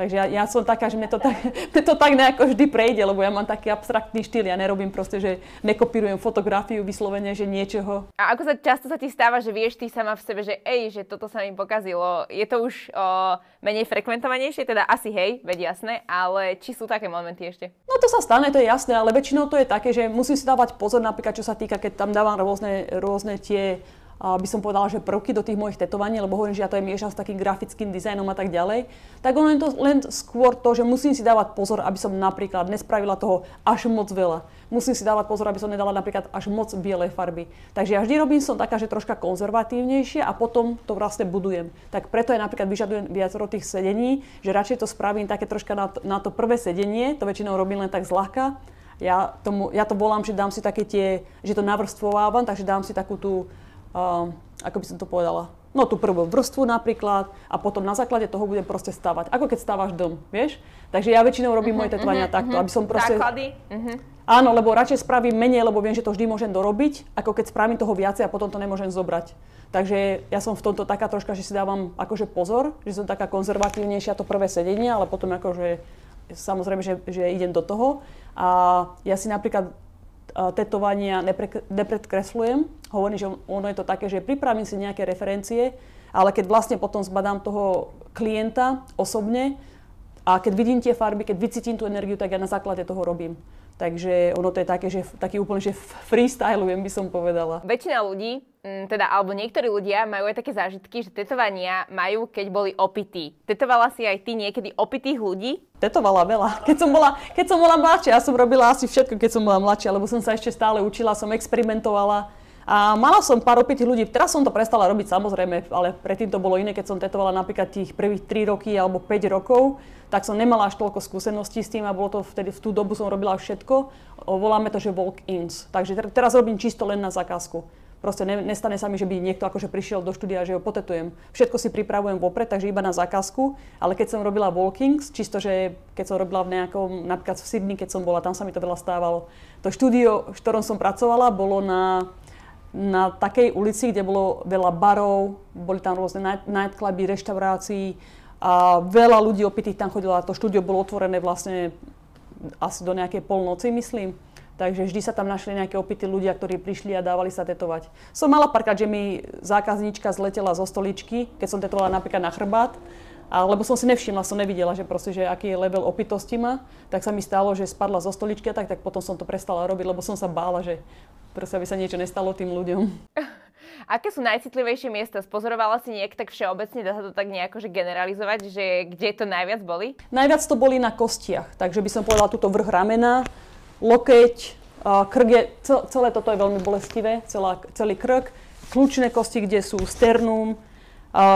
Takže ja, ja som taká, že mne to, tak, mne to tak nejako vždy prejde, lebo ja mám taký abstraktný štýl. Ja nerobím proste, že nekopírujem fotografiu vyslovene, že niečoho. A ako sa často sa ti stáva, že vieš ty sama v sebe, že ej, že toto sa mi pokazilo. Je to už o, menej frekventovanejšie, teda asi hej, veď jasné, ale či sú také momenty ešte? No to sa stane, to je jasné, ale väčšinou to je také, že musím si dávať pozor napríklad, čo sa týka, keď tam dávam rôzne, rôzne tie by som povedala, že prvky do tých mojich tetovaní, lebo hovorím, že ja to je miešam s takým grafickým dizajnom a tak ďalej, tak ono je to len skôr to, že musím si dávať pozor, aby som napríklad nespravila toho až moc veľa. Musím si dávať pozor, aby som nedala napríklad až moc bielej farby. Takže ja vždy robím som taká, že troška konzervatívnejšie a potom to vlastne budujem. Tak preto aj napríklad vyžadujem viac tých sedení, že radšej to spravím také troška na to, na to prvé sedenie, to väčšinou robím len tak zľahka, ja, tomu, ja to volám, že dám si také tie, že to navrstvovávam, takže dám si takú tú ako by som to povedala, no tú prvú vrstvu napríklad a potom na základe toho budem proste stavať. Ako keď stávaš dom, vieš? Takže ja väčšinou robím uh-huh, moje tetovania uh-huh, takto, aby som proste... Základy? Uh-huh. Áno, lebo radšej spravím menej, lebo viem, že to vždy môžem dorobiť, ako keď spravím toho viacej a potom to nemôžem zobrať. Takže ja som v tomto taká troška, že si dávam akože pozor, že som taká konzervatívnejšia to prvé sedenie, ale potom akože samozrejme, že, že idem do toho. A ja si napríklad tetovania nepre, nepredkresľujem. Hovorím, že ono je to také, že pripravím si nejaké referencie, ale keď vlastne potom zbadám toho klienta osobne a keď vidím tie farby, keď vycítim tú energiu, tak ja na základe toho robím. Takže ono to je také, že taký úplne, že freestylujem by som povedala. Väčšina ľudí, mm, teda alebo niektorí ľudia majú aj také zážitky, že tetovania majú, keď boli opití. Tetovala si aj ty niekedy opitých ľudí? Tetovala veľa. Keď som bola, keď som bola mladšia, ja som robila asi všetko, keď som bola mladšia, lebo som sa ešte stále učila, som experimentovala. A mala som pár opitých ľudí, teraz som to prestala robiť samozrejme, ale predtým to bolo iné, keď som tetovala napríklad tých prvých 3 roky alebo 5 rokov, tak som nemala až toľko skúseností s tým a bolo to vtedy, v tú dobu som robila všetko. Voláme to, že walk-ins. Takže teraz robím čisto len na zákazku. Proste ne, nestane sa mi, že by niekto akože prišiel do štúdia, že ho potetujem. Všetko si pripravujem vopred, takže iba na zákazku. Ale keď som robila walkings, čisto, že keď som robila v nejakom, napríklad v Sydney, keď som bola, tam sa mi to veľa stávalo. To štúdio, v ktorom som pracovala, bolo na, na takej ulici, kde bolo veľa barov, boli tam rôzne night, nightcluby, reštaurácií a veľa ľudí opitých tam chodilo a to štúdio bolo otvorené vlastne asi do nejakej polnoci, myslím. Takže vždy sa tam našli nejaké opití ľudia, ktorí prišli a dávali sa tetovať. Som mala párkrát, že mi zákazníčka zletela zo stoličky, keď som tetovala napríklad na chrbát, a lebo som si nevšimla, som nevidela, že proste, že aký je level opitosti má, tak sa mi stalo, že spadla zo stoličky a tak, tak potom som to prestala robiť, lebo som sa bála, že proste aby sa niečo nestalo tým ľuďom. Aké sú najcitlivejšie miesta? Spozorovala si niek tak všeobecne, dá sa to tak nejako že generalizovať, že kde to najviac boli? Najviac to boli na kostiach, takže by som povedala túto vrch ramena, lokeť, krk je, celé toto je veľmi bolestivé, celá, celý krk, kľúčne kosti, kde sú sternum,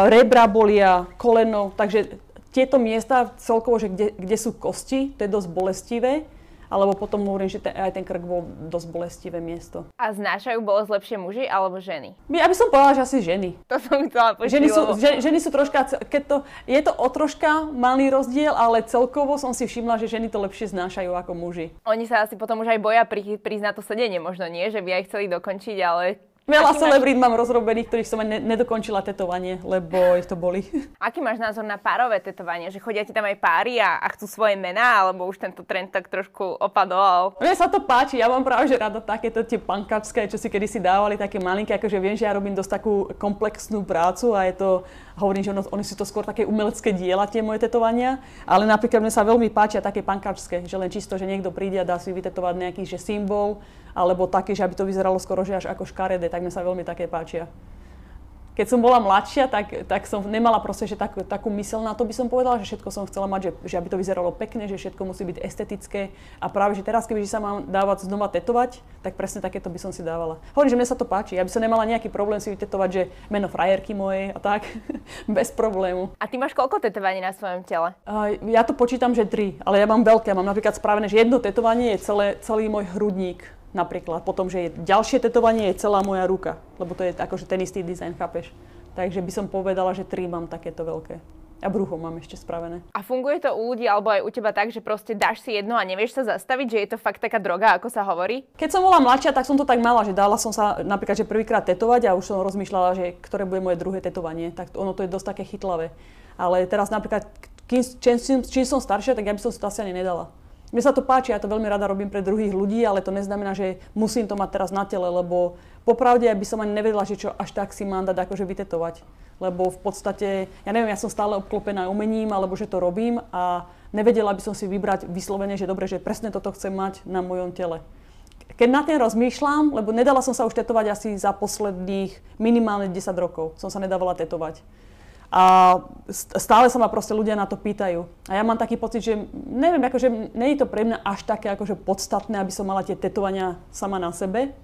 rebra bolia, koleno, takže tieto miesta celkovo, že kde, kde sú kosti, to je dosť bolestivé alebo potom hovorím, že ten, aj ten krk bol dosť bolestivé miesto. A znášajú bolesť lepšie muži alebo ženy? Ja by som povedala, že asi ženy. To som chcela počuť. Ženy sú, ženy, ženy sú troška, keď to, je to o troška malý rozdiel, ale celkovo som si všimla, že ženy to lepšie znášajú ako muži. Oni sa asi potom už aj boja pri, prísť na to sedenie, možno nie, že by aj chceli dokončiť, ale Veľa celebrít máš... mám rozrobených, ktorých som aj nedokončila tetovanie, lebo ich to boli. Aký máš názor na párové tetovanie? Že chodia ti tam aj páry a, a chcú svoje mená, alebo už tento trend tak trošku opadoval? Mne sa to páči, ja mám práve že rada takéto tie pankačské, čo si kedysi dávali, také malinké, akože viem, že ja robím dosť takú komplexnú prácu a je to, hovorím, že ono, oni sú to skôr také umelecké diela, tie moje tetovania, ale napríklad mne sa veľmi páčia také pankačské, že len čisto, že niekto príde a dá si vytetovať nejaký že symbol, alebo také, že aby to vyzeralo skoro že až ako škaredé, tak mi sa veľmi také páčia. Keď som bola mladšia, tak, tak som nemala proste že tak, takú mysel na to, by som povedala, že všetko som chcela mať, že, že aby to vyzeralo pekne, že všetko musí byť estetické. A práve, že teraz, keby sa mám dávať znova tetovať, tak presne takéto by som si dávala. Hovorím, že mne sa to páči. Ja by som nemala nejaký problém si vytetovať, že meno frajerky mojej a tak. Bez problému. A ty máš koľko tetovaní na svojom tele? Uh, ja to počítam, že tri, ale ja mám veľké. Mám napríklad spravené, že jedno tetovanie je celé, celý môj hrudník napríklad. Potom, že je ďalšie tetovanie je celá moja ruka, lebo to je akože ten istý dizajn, chápeš? Takže by som povedala, že tri mám takéto veľké. A brucho mám ešte spravené. A funguje to u ľudí alebo aj u teba tak, že proste dáš si jedno a nevieš sa zastaviť, že je to fakt taká droga, ako sa hovorí? Keď som bola mladšia, tak som to tak mala, že dala som sa napríklad, že prvýkrát tetovať a už som rozmýšľala, že ktoré bude moje druhé tetovanie. Tak ono to je dosť také chytlavé. Ale teraz napríklad, kým, čím, čím som staršia, tak ja by som si to asi ani nedala. Mne sa to páči, ja to veľmi rada robím pre druhých ľudí, ale to neznamená, že musím to mať teraz na tele, lebo popravde by som ani nevedela, že čo až tak si mám dať akože vytetovať. Lebo v podstate, ja neviem, ja som stále obklopená umením, alebo že to robím a nevedela by som si vybrať vyslovene, že dobre, že presne toto chcem mať na mojom tele. Keď na tým rozmýšľam, lebo nedala som sa už tetovať asi za posledných minimálne 10 rokov, som sa nedávala tetovať. A stále sa ma proste ľudia na to pýtajú. A ja mám taký pocit, že neviem, akože nie je to pre mňa až také akože podstatné, aby som mala tie tetovania sama na sebe.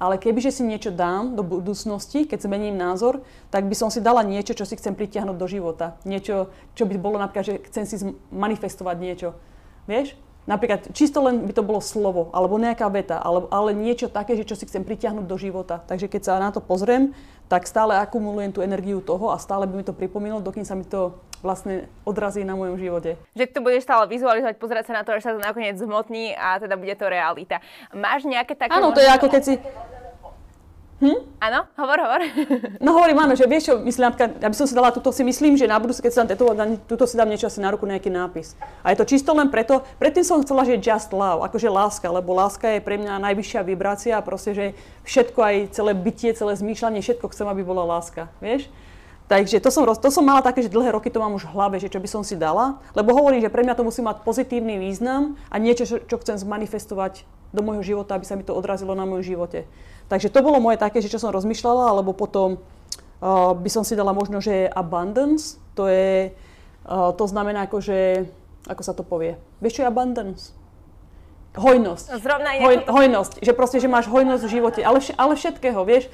Ale kebyže si niečo dám do budúcnosti, keď zmením názor, tak by som si dala niečo, čo si chcem pritiahnuť do života. Niečo, čo by bolo napríklad, že chcem si manifestovať niečo. Vieš? Napríklad čisto len by to bolo slovo, alebo nejaká veta, ale, ale niečo také, že čo si chcem pritiahnuť do života. Takže keď sa na to pozriem, tak stále akumulujem tú energiu toho a stále by mi to pripomínalo, dokým sa mi to vlastne odrazí na mojom živote. Že to budeš stále vizualizovať, pozerať sa na to, až sa to nakoniec zmotní a teda bude to realita. Máš nejaké také... Áno, to je ako keď si Hm? Áno, hovor, hovor. No hovorím, áno, že vieš čo, myslím, napríklad, ja by som si dala túto, si myslím, že na budúce, keď sa dám tetovať, túto si dám niečo asi na ruku, nejaký nápis. A je to čisto len preto, predtým som chcela, že just love, akože láska, lebo láska je pre mňa najvyššia vibrácia a proste, že všetko, aj celé bytie, celé zmýšľanie, všetko chcem, aby bola láska, vieš? Takže to som, to som mala také, že dlhé roky to mám už v hlave, že čo by som si dala, lebo hovorím, že pre mňa to musí mať pozitívny význam a niečo, čo, čo chcem zmanifestovať do môjho života, aby sa mi to odrazilo na môjom živote. Takže to bolo moje také, že čo som rozmýšľala, alebo potom uh, by som si dala možno, že abundance, to je, uh, to znamená ako, že, ako sa to povie. Vieš čo je abundance? hojnosť. Zrovna Hoj, hojnosť, že proste, že máš hojnosť v živote, ale, vš- ale všetkého, vieš,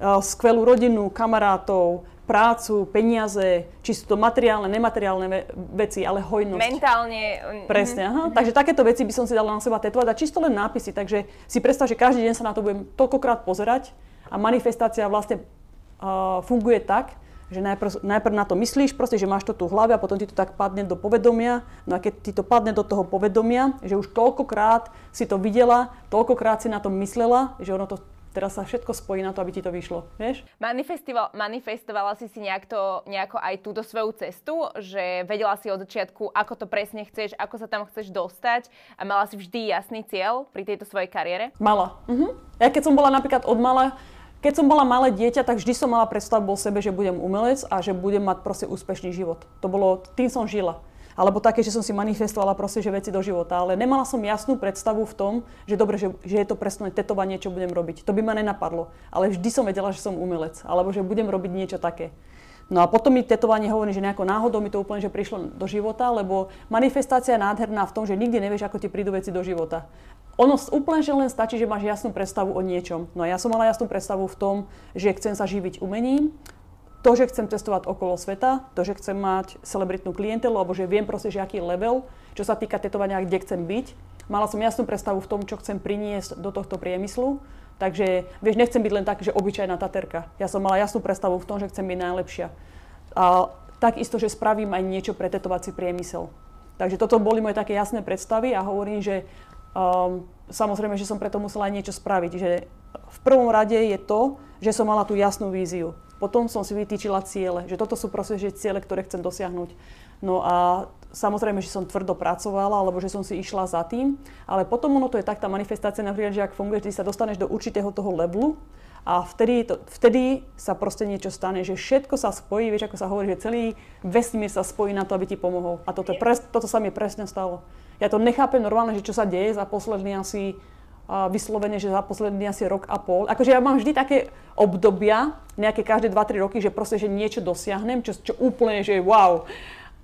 uh, skvelú rodinu, kamarátov, prácu, peniaze, či sú to materiálne, nemateriálne ve- veci, ale hojnosť. Mentálne. Presne, aha. Takže takéto veci by som si dala na seba tetovať a čisto len nápisy. Takže si predstav, že každý deň sa na to budem toľkokrát pozerať a manifestácia vlastne uh, funguje tak, že najprv, najprv na to myslíš, proste, že máš to tu v hlave a potom ti to tak padne do povedomia. No a keď ti to padne do toho povedomia, že už toľkokrát si to videla, toľkokrát si na to myslela, že ono to teraz sa všetko spojí na to, aby ti to vyšlo, vieš? Manifestovala, si si nejak to, nejako aj túto svoju cestu, že vedela si od začiatku, ako to presne chceš, ako sa tam chceš dostať a mala si vždy jasný cieľ pri tejto svojej kariére? Mala. Mhm. Ja keď som bola napríklad od mala, keď som bola malé dieťa, tak vždy som mala predstavu o sebe, že budem umelec a že budem mať proste úspešný život. To bolo, tým som žila. Alebo také, že som si manifestovala proste, že veci do života. Ale nemala som jasnú predstavu v tom, že dobre, že, že je to presne tetovanie, čo budem robiť. To by ma nenapadlo. Ale vždy som vedela, že som umelec. Alebo že budem robiť niečo také. No a potom mi tetovanie hovorí, že nejako náhodou mi to úplne že prišlo do života, lebo manifestácia je nádherná v tom, že nikdy nevieš, ako ti prídu veci do života. Ono úplne že len stačí, že máš jasnú predstavu o niečom. No a ja som mala jasnú predstavu v tom, že chcem sa živiť umením, to, že chcem testovať okolo sveta, to, že chcem mať celebritnú klientelu, alebo že viem proste, že aký level, čo sa týka tetovania, kde chcem byť. Mala som jasnú predstavu v tom, čo chcem priniesť do tohto priemyslu. Takže, vieš, nechcem byť len tak, že obyčajná taterka. Ja som mala jasnú predstavu v tom, že chcem byť najlepšia. A takisto, že spravím aj niečo pre tetovací priemysel. Takže toto boli moje také jasné predstavy a hovorím, že um, samozrejme, že som preto musela aj niečo spraviť. Že v prvom rade je to, že som mala tú jasnú víziu. Potom som si vytýčila ciele, že toto sú proste že ciele, ktoré chcem dosiahnuť. No a samozrejme, že som tvrdo pracovala, alebo že som si išla za tým, ale potom ono to je tak, tá manifestácia napríklad, že ak funguje, že sa dostaneš do určitého toho levelu a vtedy, to, vtedy sa proste niečo stane, že všetko sa spojí, vieš, ako sa hovorí, že celý vesmír sa spojí na to, aby ti pomohol. A toto, pres, toto sa mi presne stalo. Ja to nechápem normálne, že čo sa deje za posledný asi vyslovene, že za posledný asi rok a pol. Akože ja mám vždy také obdobia, nejaké každé 2-3 roky, že proste, že niečo dosiahnem, čo, čo úplne, že wow.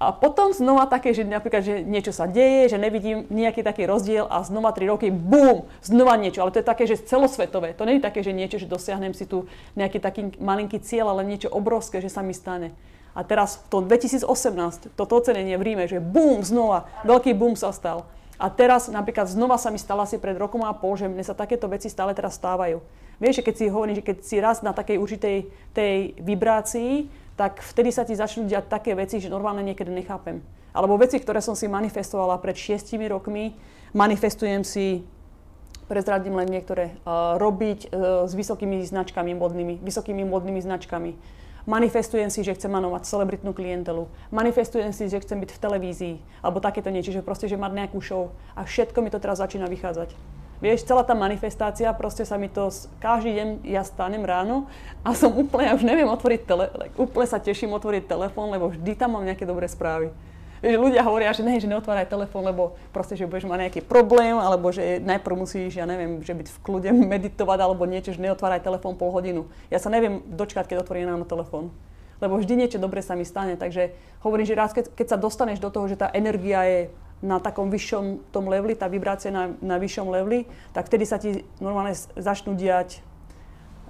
A potom znova také, že napríklad, že niečo sa deje, že nevidím nejaký taký rozdiel a znova 3 roky, bum, znova niečo. Ale to je také, že celosvetové. To je také, že niečo, že dosiahnem si tu nejaký taký malinký cieľ, ale niečo obrovské, že sa mi stane. A teraz v tom 2018, toto ocenenie v Ríme, že bum, znova, veľký bum sa stal. A teraz napríklad znova sa mi stala asi pred rokom a pol, že mne sa takéto veci stále teraz stávajú. Vieš, keď si hovorím, že keď si raz na takej určitej tej vibrácii, tak vtedy sa ti začnú diať také veci, že normálne niekedy nechápem. Alebo veci, ktoré som si manifestovala pred šiestimi rokmi, manifestujem si, prezradím len niektoré, uh, robiť uh, s vysokými značkami modnými, vysokými modnými značkami manifestujem si, že chcem manovať celebritnú klientelu, manifestujem si, že chcem byť v televízii, alebo takéto niečo, že proste, že mať nejakú show a všetko mi to teraz začína vychádzať. Vieš, celá tá manifestácia, proste sa mi to, každý deň ja stanem ráno a som úplne, ja už neviem otvoriť tele, úplne sa teším otvoriť telefón, lebo vždy tam mám nejaké dobré správy že ľudia hovoria, že ne, že neotváraj telefón, lebo proste, že budeš mať nejaký problém, alebo že najprv musíš, ja neviem, že byť v kľude, meditovať, alebo niečo, že neotváraj telefón pol hodinu. Ja sa neviem dočkať, keď otvorím ráno telefón. Lebo vždy niečo dobré sa mi stane. Takže hovorím, že raz, keď, keď sa dostaneš do toho, že tá energia je na takom vyššom tom leveli, tá vibrácia na, na vyššom leveli, tak vtedy sa ti normálne začnú diať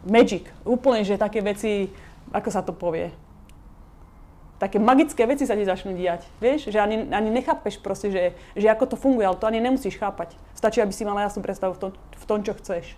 magic. Úplne, že také veci, ako sa to povie, také magické veci sa ti začnú diať. Vieš, že ani, ani nechápeš proste, že, že ako to funguje, ale to ani nemusíš chápať. Stačí, aby si mala jasnú predstavu v tom, v tom, čo chceš.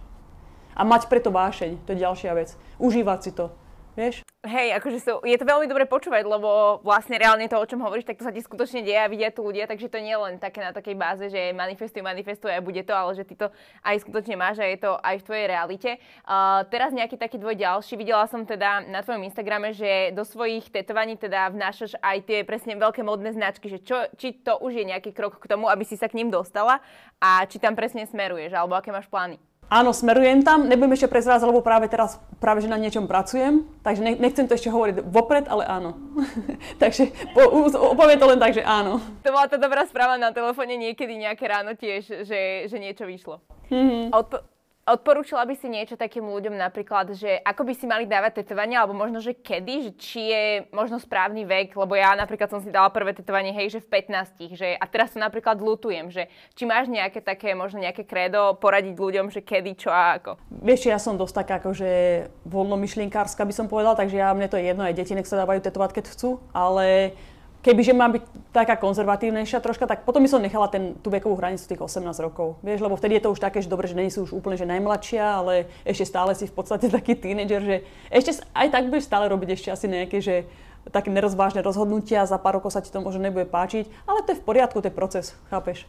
A mať preto vášeň, to je ďalšia vec. Užívať si to. Vieš? Hej, akože so, je to veľmi dobre počúvať, lebo vlastne reálne to, o čom hovoríš, tak to sa ti skutočne deje a vidia tu ľudia, takže to nie je len také na takej báze, že manifestuj, manifestuj a bude to, ale že ty to aj skutočne máš a je to aj v tvojej realite. Uh, teraz nejaký taký dvoj ďalší, videla som teda na tvojom Instagrame, že do svojich tetovaní teda vnášaš aj tie presne veľké modné značky, že čo, či to už je nejaký krok k tomu, aby si sa k ním dostala a či tam presne smeruješ, alebo aké máš plány. Áno, smerujem tam, nebudem ešte prezrázať, lebo práve teraz práve že na niečom pracujem, takže nechcem to ešte hovoriť vopred, ale áno. takže po, poviem to len tak, že áno. To bola tá dobrá správa na telefóne niekedy nejaké ráno tiež, že, že niečo vyšlo. Mm-hmm. Odpo- Odporúčala by si niečo takým ľuďom napríklad, že ako by si mali dávať tetovanie, alebo možno, že kedy, že či je možno správny vek, lebo ja napríklad som si dala prvé tetovanie, hej, že v 15, že a teraz sa napríklad lutujem, že či máš nejaké také, možno nejaké kredo poradiť ľuďom, že kedy, čo a ako. Vieš, ja som dosť taká akože voľnomyšlienkárska by som povedala, takže ja, mne to je jedno, aj deti nech sa dávajú tetovať, keď chcú, ale kebyže mám byť taká konzervatívnejšia troška, tak potom by som nechala ten, tú vekovú hranicu tých 18 rokov. Vieš, lebo vtedy je to už také, že dobre, že nie sú už úplne že najmladšia, ale ešte stále si v podstate taký tínedžer, že ešte aj tak budeš stále robiť ešte asi nejaké, že také nerozvážne rozhodnutia, za pár rokov sa ti to možno nebude páčiť, ale to je v poriadku, to je proces, chápeš?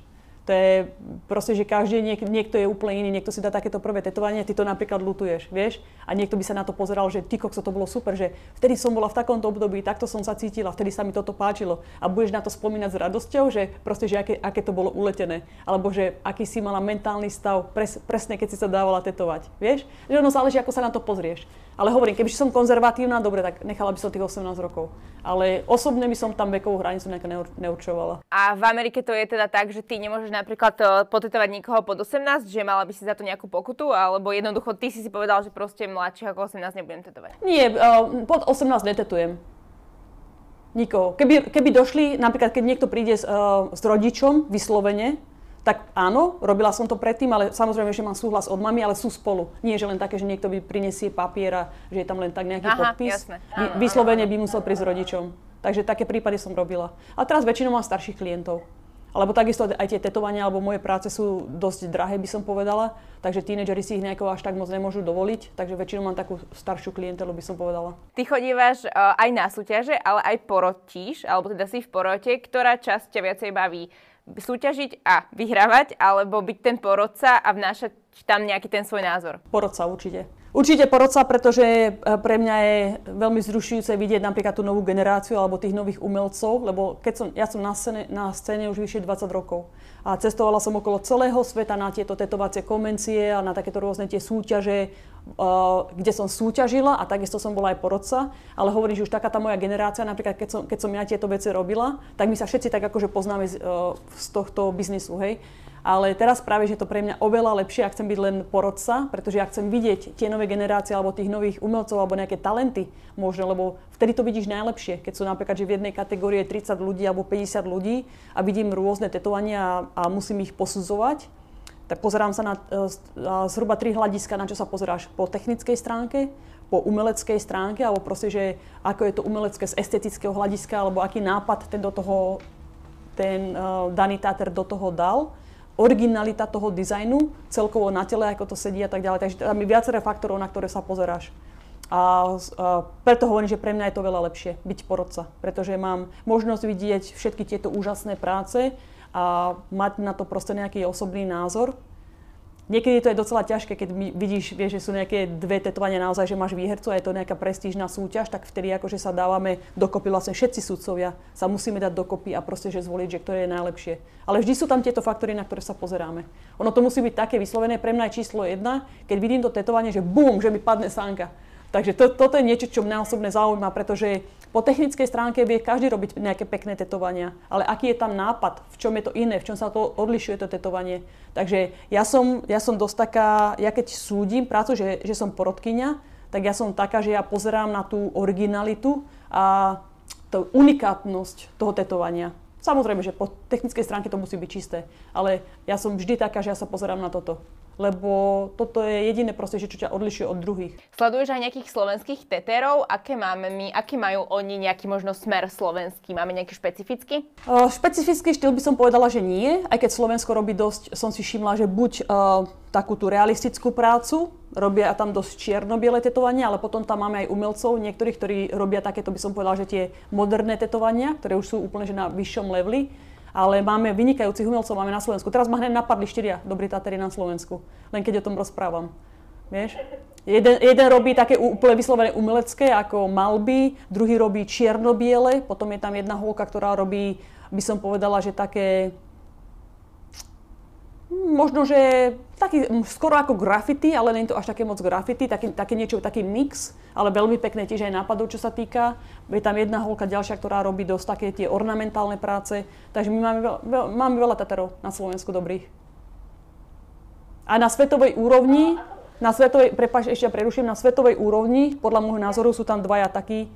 To je proste, že každý, niek- niekto je úplne iný, niekto si dá takéto prvé tetovanie, ty to napríklad lutuješ, vieš? A niekto by sa na to pozeral, že ty kokso, to bolo super, že vtedy som bola v takomto období, takto som sa cítila, vtedy sa mi toto páčilo. A budeš na to spomínať s radosťou, že proste, že aké, aké to bolo uletené. Alebo že aký si mala mentálny stav pres, presne, keď si sa dávala tetovať, vieš? Že ono záleží, ako sa na to pozrieš. Ale hovorím, keby som konzervatívna, dobre, tak nechala by som tých 18 rokov. Ale osobne by som tam vekovú hranicu nejak neurčovala. A v Amerike to je teda tak, že ty nemôžeš napríklad eh, potetovať niekoho pod 18, že mala by si za to nejakú pokutu, alebo jednoducho ty si si povedal, že proste mladších ako 18 nebudem tetovať? Nie, uh, pod 18 netetujem. Nikoho. Keby, keby došli, napríklad keď niekto príde s, uh, s rodičom vyslovene, tak áno, robila som to predtým, ale samozrejme, že mám súhlas od mamy, ale sú spolu. Nie, že len také, že niekto by prinesie papiera, že je tam len tak nejaký Aha, podpis. jasné. Vy, vyslovene by musel prísť s rodičom. Takže také prípady som robila. A teraz väčšinou mám starších klientov. Alebo takisto aj tie tetovania alebo moje práce sú dosť drahé, by som povedala. Takže tínedžeri si ich nejako až tak moc nemôžu dovoliť. Takže väčšinou mám takú staršiu klientelu, by som povedala. Ty chodívaš uh, aj na súťaže, ale aj porotíš, alebo teda si v porote. Ktorá časť ťa viacej baví? Súťažiť a vyhrávať, alebo byť ten porodca a vnášať tam nejaký ten svoj názor? Porodca určite. Určite porodca, pretože e, pre mňa je veľmi zrušujúce vidieť napríklad tú novú generáciu alebo tých nových umelcov, lebo keď som, ja som na scéne, na scéne už vyššie 20 rokov a cestovala som okolo celého sveta na tieto tetovacie konvencie a na takéto rôzne tie súťaže, kde som súťažila a takisto som bola aj porodca, ale hovorím, že už taká tá moja generácia, napríklad keď som, keď som ja tieto veci robila, tak my sa všetci tak akože poznáme z, uh, z tohto biznisu, hej. Ale teraz práve, že to pre mňa oveľa lepšie, ak chcem byť len porodca, pretože ja chcem vidieť tie nové generácie alebo tých nových umelcov alebo nejaké talenty možno, lebo vtedy to vidíš najlepšie, keď sú napríklad, že v jednej kategórii je 30 ľudí alebo 50 ľudí a vidím rôzne tetovania a, a musím ich posudzovať, tak pozerám sa na uh, zhruba tri hľadiska, na čo sa pozeráš. Po technickej stránke, po umeleckej stránke, alebo proste, že ako je to umelecké z estetického hľadiska, alebo aký nápad ten do toho, ten uh, daný táter do toho dal originalita toho dizajnu, celkovo na tele, ako to sedí a tak ďalej. Takže tam je viaceré faktorov, na ktoré sa pozeráš. A, a preto hovorím, že pre mňa je to veľa lepšie byť porodca, pretože mám možnosť vidieť všetky tieto úžasné práce a mať na to proste nejaký osobný názor Niekedy to je docela ťažké, keď vidíš, vieš, že sú nejaké dve tetovania naozaj, že máš výhercu a je to nejaká prestížna súťaž, tak vtedy akože sa dávame dokopy, vlastne všetci sudcovia sa musíme dať dokopy a proste, že zvoliť, že ktoré je najlepšie. Ale vždy sú tam tieto faktory, na ktoré sa pozeráme. Ono to musí byť také vyslovené, pre mňa je číslo jedna, keď vidím to tetovanie, že bum, že mi padne sánka. Takže to, toto je niečo, čo mňa osobne zaujíma, pretože po technickej stránke vie každý robiť nejaké pekné tetovania, ale aký je tam nápad, v čom je to iné, v čom sa to odlišuje to tetovanie. Takže ja som, ja som dosť taká, ja keď súdim prácu, že, že som porodkyňa, tak ja som taká, že ja pozerám na tú originalitu a tú unikátnosť toho tetovania. Samozrejme, že po technickej stránke to musí byť čisté, ale ja som vždy taká, že ja sa pozerám na toto lebo toto je jediné proste, čo ťa odlišuje od druhých. Sleduješ aj nejakých slovenských tetérov? Aké máme my, aký majú oni nejaký možno smer slovenský? Máme nejaký špecifický? Uh, špecifický štýl by som povedala, že nie, aj keď Slovensko robí dosť, som si všimla, že buď uh, takú tú realistickú prácu, robia tam dosť čierno-biele tetovania, ale potom tam máme aj umelcov, niektorých, ktorí robia takéto, by som povedala, že tie moderné tetovania, ktoré už sú úplne že na vyššom leveli ale máme vynikajúcich umelcov, máme na Slovensku. Teraz ma hneď napadli štyria dobrí Tatery na Slovensku, len keď o tom rozprávam. Vieš? Jeden, jeden robí také úplne vyslovené umelecké, ako malby, druhý robí čierno-biele, potom je tam jedna holka, ktorá robí, by som povedala, že také možno, že taký, skoro ako graffiti, ale nie je to až také moc graffiti, taký, také niečo, taký mix, ale veľmi pekné tiež aj nápadov, čo sa týka. Je tam jedna holka ďalšia, ktorá robí dosť také tie ornamentálne práce, takže my máme veľa, veľa, máme veľa Tatarov na Slovensku dobrých. A na svetovej úrovni, na svetovej, prepáč, ešte preruším, na svetovej úrovni, podľa môjho názoru sú tam dvaja takí,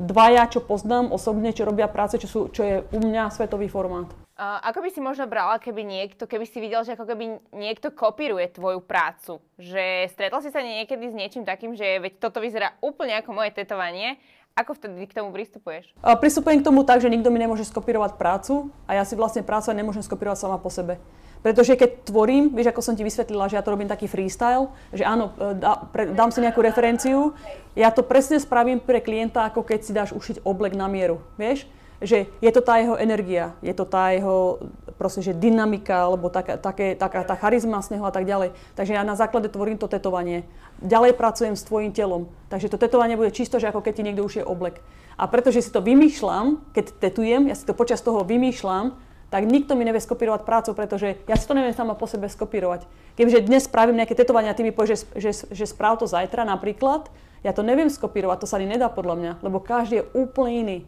dvaja, čo poznám osobne, čo robia práce, čo, sú, čo je u mňa svetový formát. Uh, ako by si možno brala, keby niekto, keby si videl, že ako keby niekto kopíruje tvoju prácu? Že stretol si sa niekedy s niečím takým, že veď toto vyzerá úplne ako moje tetovanie, ako vtedy k tomu pristupuješ? Pristupujem k tomu tak, že nikto mi nemôže skopírovať prácu a ja si vlastne prácu nemôžem skopírovať sama po sebe. Pretože keď tvorím, vieš, ako som ti vysvetlila, že ja to robím taký freestyle, že áno, e, dá, pre, dám si nejakú referenciu, ja to presne spravím pre klienta, ako keď si dáš ušiť oblek na mieru, vieš? Že je to tá jeho energia, je to tá jeho proste, že dynamika, alebo taká, také, taká tá charizma z neho a tak ďalej. Takže ja na základe tvorím to tetovanie. Ďalej pracujem s tvojim telom. Takže to tetovanie bude čisto, že ako keď ti niekto ušie oblek. A pretože si to vymýšľam, keď tetujem, ja si to počas toho vymýšľam, tak nikto mi nevie skopírovať prácu, pretože ja si to neviem sama po sebe skopírovať. Keďže dnes spravím nejaké tetovania a ty mi povieš, že, že, že správ to zajtra napríklad, ja to neviem skopírovať, to sa ani nedá podľa mňa, lebo každý je úplne iný.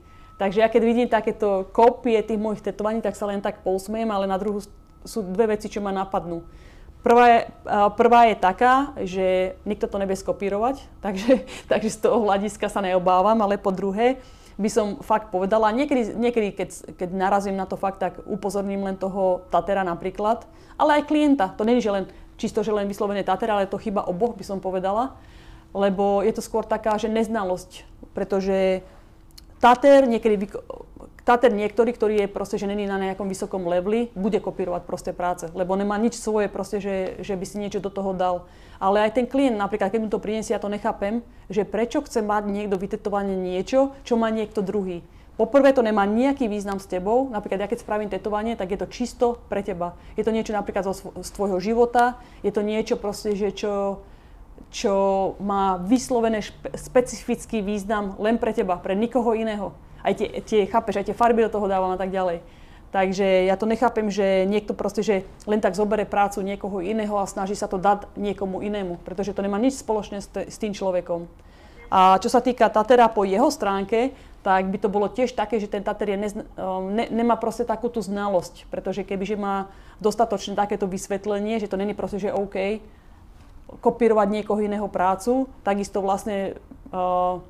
Takže ja keď vidím takéto kópie tých mojich tetovaní, tak sa len tak pousmiem, ale na druhú sú dve veci, čo ma napadnú. Prvá je, prvá je taká, že nikto to nevie skopírovať, takže, takže z toho hľadiska sa neobávam, ale po druhé, by som fakt povedala. Niekedy, niekedy keď, keď narazím na to fakt, tak upozorním len toho Tatera napríklad, ale aj klienta. To je, že len čisto, že len vyslovene Tatera, ale to chyba oboch by som povedala. Lebo je to skôr taká, že neznalosť. Pretože Tater niekedy Tater niektorý, ktorý je proste, že není na nejakom vysokom leveli, bude kopírovať proste práce, lebo nemá nič svoje proste, že, že by si niečo do toho dal. Ale aj ten klient napríklad, keď mu to priniesie, ja to nechápem, že prečo chce mať niekto vytetovanie niečo, čo má niekto druhý. Poprvé to nemá nejaký význam s tebou, napríklad ja keď spravím tetovanie, tak je to čisto pre teba. Je to niečo napríklad zo, z tvojho života, je to niečo proste, že čo, čo má vyslovené špe, specifický význam len pre teba, pre nikoho iného aj tie, tie, chápeš, aj tie farby do toho dávam a tak ďalej. Takže ja to nechápem, že niekto proste, že len tak zobere prácu niekoho iného a snaží sa to dať niekomu inému, pretože to nemá nič spoločné s, t- s tým človekom. A čo sa týka Tatera po jeho stránke, tak by to bolo tiež také, že ten Tater je nezna- um, ne, nemá proste takú tú znalosť, pretože kebyže má dostatočne takéto vysvetlenie, že to není proste, že OK, kopírovať niekoho iného prácu, takisto vlastne uh,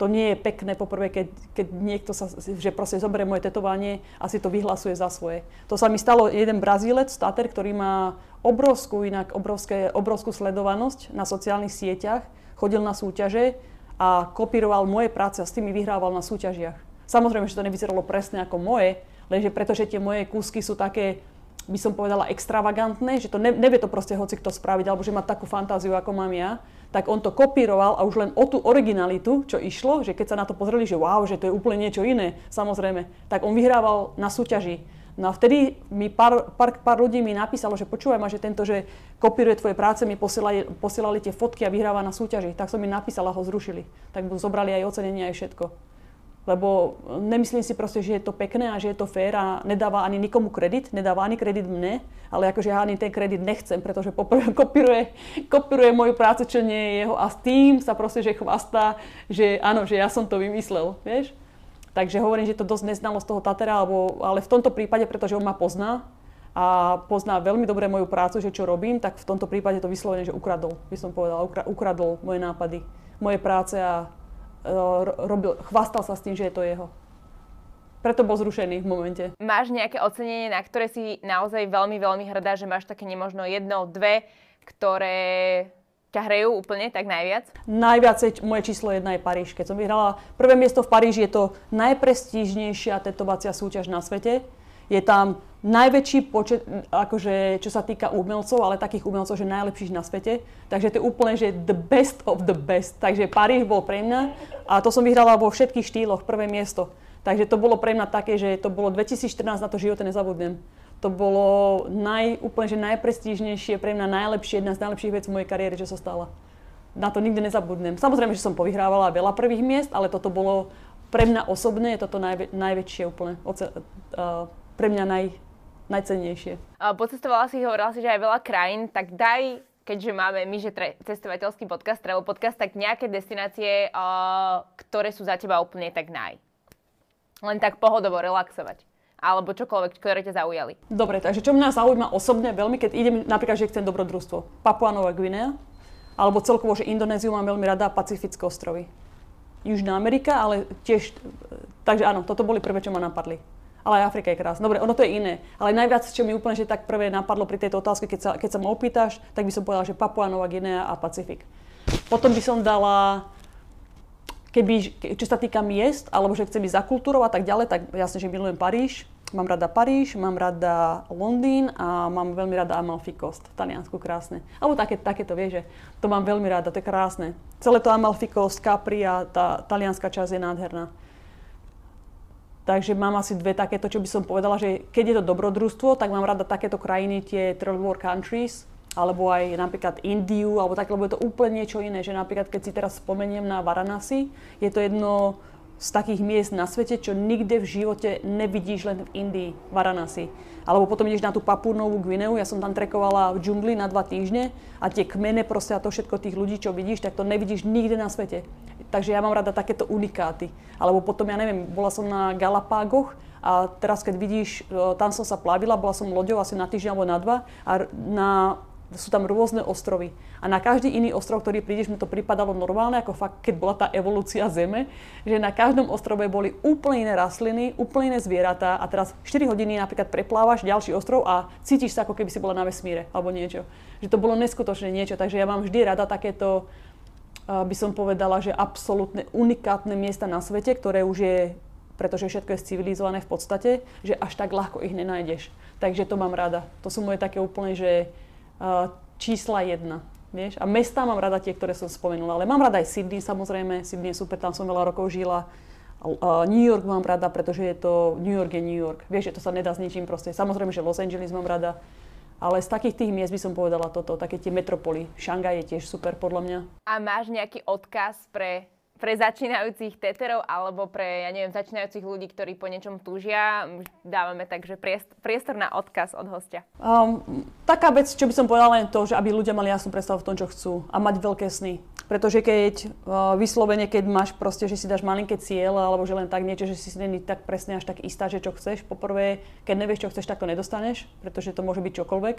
to nie je pekné poprvé, keď, keď niekto sa, že proste zoberie moje tetovanie a si to vyhlasuje za svoje. To sa mi stalo jeden Brazílec, Tater, ktorý má obrovskú, inak obrovské, obrovskú sledovanosť na sociálnych sieťach, chodil na súťaže a kopíroval moje práce a s tými vyhrával na súťažiach. Samozrejme, že to nevyzeralo presne ako moje, lenže pretože tie moje kúsky sú také, by som povedala, extravagantné, že to ne, nevie to proste hoci kto spraviť, alebo že má takú fantáziu, ako mám ja, tak on to kopíroval a už len o tú originalitu, čo išlo, že keď sa na to pozreli, že wow, že to je úplne niečo iné, samozrejme, tak on vyhrával na súťaži. No a vtedy mi pár, pár, pár ľudí mi napísalo, že počúvaj ma, že tento, že kopíruje tvoje práce, mi posielali, posielali tie fotky a vyhráva na súťaži. Tak som mi napísala, ho zrušili. Tak mu zobrali aj ocenenie, aj všetko. Lebo nemyslím si proste, že je to pekné a že je to fér a nedáva ani nikomu kredit, nedáva ani kredit mne, ale akože ja ani ten kredit nechcem, pretože poprvé kopíruje, kopíruje moju prácu, čo nie je jeho a s tým sa proste, že chvastá, že áno, že ja som to vymyslel, vieš. Takže hovorím, že to dosť neznalo z toho Tatera, alebo, ale v tomto prípade, pretože on ma pozná a pozná veľmi dobre moju prácu, že čo robím, tak v tomto prípade to vyslovene, že ukradol, by som povedala, ukradol moje nápady, moje práce a robil, chvastal sa s tým, že je to jeho. Preto bol zrušený v momente. Máš nejaké ocenenie, na ktoré si naozaj veľmi, veľmi hrdá, že máš také nemožno jedno, dve, ktoré ťa hrejú úplne tak najviac? Najviac moje číslo jedna je Paríž. Keď som vyhrala prvé miesto v Paríži, je to najprestížnejšia tetovacia súťaž na svete. Je tam najväčší počet, akože, čo sa týka umelcov, ale takých umelcov, že najlepších na svete. Takže to je úplne, že the best of the best. Takže Paríž bol pre mňa a to som vyhrala vo všetkých štýloch, prvé miesto. Takže to bolo pre mňa také, že to bolo 2014, na to živote nezabudnem. To bolo naj, úplne, že najprestížnejšie, pre mňa najlepšie, jedna z najlepších vecí v mojej kariére, čo sa stala. Na to nikdy nezabudnem. Samozrejme, že som povyhrávala veľa prvých miest, ale toto bolo pre mňa osobne, je toto najvä, najväčšie úplne, oce, uh, pre mňa naj, najcennejšie. Pocestovala si, hovorila si, že aj veľa krajín, tak daj, keďže máme my, že tre, cestovateľský podcast, travel podcast, tak nejaké destinácie, uh, ktoré sú za teba úplne tak naj. Len tak pohodovo relaxovať. alebo čokoľvek, ktoré ťa zaujali. Dobre, takže čo mňa zaujíma osobne veľmi, keď idem napríklad, že chcem dobrodružstvo. Papua Nová Guinea, alebo celkovo, že Indonéziu mám veľmi rada Pacifické ostrovy. Južná Amerika, ale tiež... Takže áno, toto boli prvé, čo ma napadli. Ale aj Afrika je krásna. Dobre, ono to je iné. Ale najviac, čo mi úplne že tak prvé napadlo pri tejto otázke, keď sa, keď sa ma opýtaš, tak by som povedala, že Papua Nová Guinea a Pacifik. Potom by som dala keby, čo sa týka miest, alebo že chcem ísť za kultúrou a tak ďalej, tak jasne, že milujem Paríž. Mám rada Paríž, mám rada Londýn a mám veľmi rada Amalfi Coast, Taliansku krásne. Alebo také, takéto, vieš, že to mám veľmi rada, to je krásne. Celé to Amalfi Coast, Capri a tá talianská časť je nádherná. Takže mám asi dve takéto, čo by som povedala, že keď je to dobrodružstvo, tak mám rada takéto krajiny, tie third world countries, alebo aj napríklad Indiu, alebo tak, lebo je to úplne niečo iné, že napríklad keď si teraz spomeniem na Varanasi, je to jedno z takých miest na svete, čo nikde v živote nevidíš len v Indii, Varanasi. Alebo potom ideš na tú Papúnovú Gvineu, ja som tam trekovala v džungli na dva týždne a tie kmene proste a to všetko tých ľudí, čo vidíš, tak to nevidíš nikde na svete. Takže ja mám rada takéto unikáty. Alebo potom, ja neviem, bola som na Galapágoch a teraz keď vidíš, e, tam som sa plavila, bola som loďou asi na týždeň alebo na dva a na sú tam rôzne ostrovy. A na každý iný ostrov, ktorý prídeš, mi to pripadalo normálne, ako fakt, keď bola tá evolúcia Zeme, že na každom ostrove boli úplne iné rastliny, úplne iné zvieratá a teraz 4 hodiny napríklad preplávaš ďalší ostrov a cítiš sa, ako keby si bola na vesmíre alebo niečo. Že to bolo neskutočné niečo, takže ja mám vždy rada takéto, by som povedala, že absolútne unikátne miesta na svete, ktoré už je pretože všetko je civilizované v podstate, že až tak ľahko ich nenájdeš. Takže to mám rada. To sú moje také úplne, že čísla jedna. Vieš? A mesta mám rada tie, ktoré som spomenula. Ale mám rada aj Sydney samozrejme. Sydney je super, tam som veľa rokov žila. New York mám rada, pretože je to, New York je New York. Vieš, že to sa nedá s ničím proste. Samozrejme, že Los Angeles mám rada. Ale z takých tých miest by som povedala toto, také tie metropoly. Šangaj je tiež super podľa mňa. A máš nejaký odkaz pre pre začínajúcich teterov alebo pre, ja neviem, začínajúcich ľudí, ktorí po niečom túžia, dávame takže priestor na odkaz od hostia. Um, taká vec, čo by som povedala len to, že aby ľudia mali jasnú predstavu v tom, čo chcú a mať veľké sny. Pretože keď uh, vyslovene, keď máš proste, že si dáš malinké cieľ alebo že len tak niečo, že si není tak presne až tak istá, že čo chceš, poprvé, keď nevieš, čo chceš, tak to nedostaneš, pretože to môže byť čokoľvek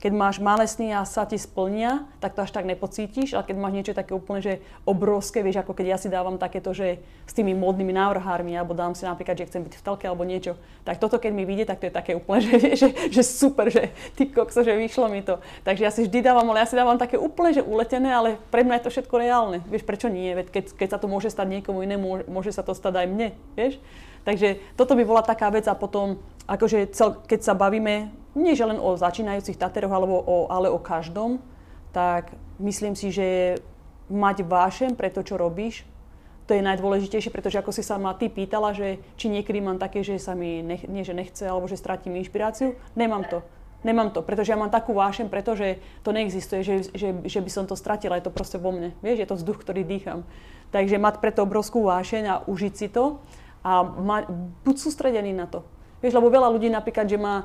keď máš malé sny a sa ti splnia, tak to až tak nepocítiš, ale keď máš niečo také úplne, že obrovské, vieš, ako keď ja si dávam takéto, že s tými módnymi návrhármi, alebo dám si napríklad, že chcem byť v telke alebo niečo, tak toto keď mi vyjde, tak to je také úplne, že, že, že super, že ty kokso, že vyšlo mi to. Takže ja si vždy dávam, ale ja si dávam také úplne, že uletené, ale pre mňa je to všetko reálne. Vieš, prečo nie? Veď keď, keď sa to môže stať niekomu inému, môže sa to stať aj mne, vieš? Takže toto by bola taká vec a potom, akože cel, keď sa bavíme, nie že len o začínajúcich Tateroch, alebo o, ale o každom, tak myslím si, že mať vášem pre to, čo robíš, to je najdôležitejšie, pretože ako si sa ma ty pýtala, že či niekedy mám také, že sa mi nech, nie, že nechce, alebo že stratím inšpiráciu, nemám to. Nemám to, pretože ja mám takú vášem, pretože to neexistuje, že, že, že by som to stratila, je to proste vo mne. Vieš, je to vzduch, ktorý dýcham. Takže mať preto obrovskú vášeň a užiť si to a ma, buď sústredený na to. Vieš, lebo veľa ľudí napríklad, že má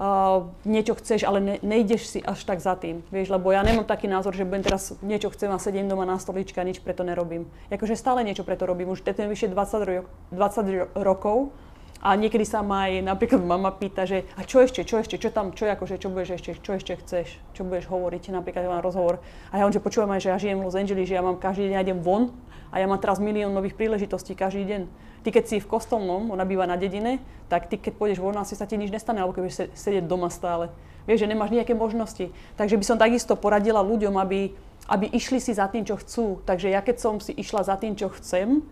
uh, niečo chceš, ale ne, nejdeš si až tak za tým. Vieš, lebo ja nemám taký názor, že budem teraz niečo chcem a sedím doma na stoličke a nič preto nerobím. Jakože stále niečo preto robím. Už teď vyše 20, ro- 20 rokov a niekedy sa ma aj napríklad mama pýta, že a čo ešte, čo ešte, čo tam, čo akože, čo budeš ešte, čo ešte chceš, čo budeš hovoriť, napríklad ja mám rozhovor. A ja on, že počúvam aj, že ja žijem v Los Angeles, že ja mám každý deň, ja idem von a ja mám teraz milión nových príležitostí každý deň. Ty keď si v kostolnom, ona býva na dedine, tak ty keď pôjdeš von, asi sa ti nič nestane, alebo keď sedieť doma stále. Vieš, že nemáš nejaké možnosti. Takže by som takisto poradila ľuďom, aby, aby išli si za tým, čo chcú. Takže ja keď som si išla za tým, čo chcem,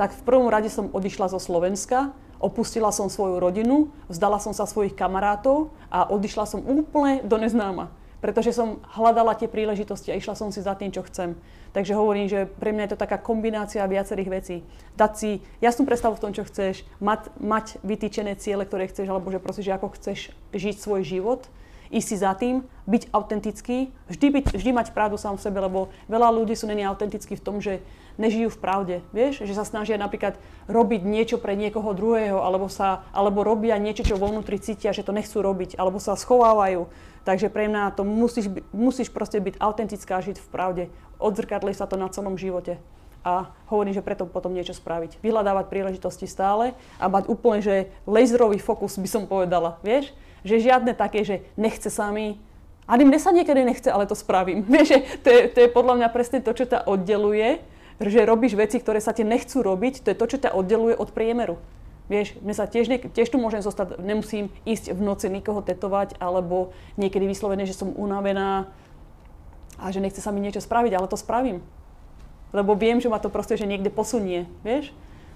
tak v prvom rade som odišla zo Slovenska, Opustila som svoju rodinu, vzdala som sa svojich kamarátov a odišla som úplne do neznáma. Pretože som hľadala tie príležitosti a išla som si za tým, čo chcem. Takže hovorím, že pre mňa je to taká kombinácia viacerých vecí. Dať si jasnú predstavu v tom, čo chceš, mať, mať vytýčené ciele, ktoré chceš, alebo že proste, že ako chceš žiť svoj život, ísť si za tým, byť autentický, vždy, byť, vždy mať pravdu sám v sebe, lebo veľa ľudí sú není autentickí v tom, že nežijú v pravde, vieš, že sa snažia napríklad robiť niečo pre niekoho druhého, alebo, sa, alebo robia niečo, čo vo vnútri cítia, že to nechcú robiť, alebo sa schovávajú. Takže pre mňa to musíš, musíš proste byť autentická žiť v pravde. Odzrkadli sa to na celom živote. a hovorím, že preto potom niečo spraviť. Vyhľadávať príležitosti stále a mať úplne, že laserový fokus by som povedala, vieš? Že žiadne také, že nechce sa mi, ani mne sa niekedy nechce, ale to spravím. Vieš, to je, to je podľa mňa presne to, čo ťa oddeluje, že robíš veci, ktoré sa ti nechcú robiť, to je to, čo ťa oddeluje od priemeru. Vieš, mne sa tiež, tiež tu môžem zostať, nemusím ísť v noci nikoho tetovať, alebo niekedy vyslovené, že som unavená a že nechce sa mi niečo spraviť, ale to spravím lebo viem, že ma to proste že niekde posunie, vieš.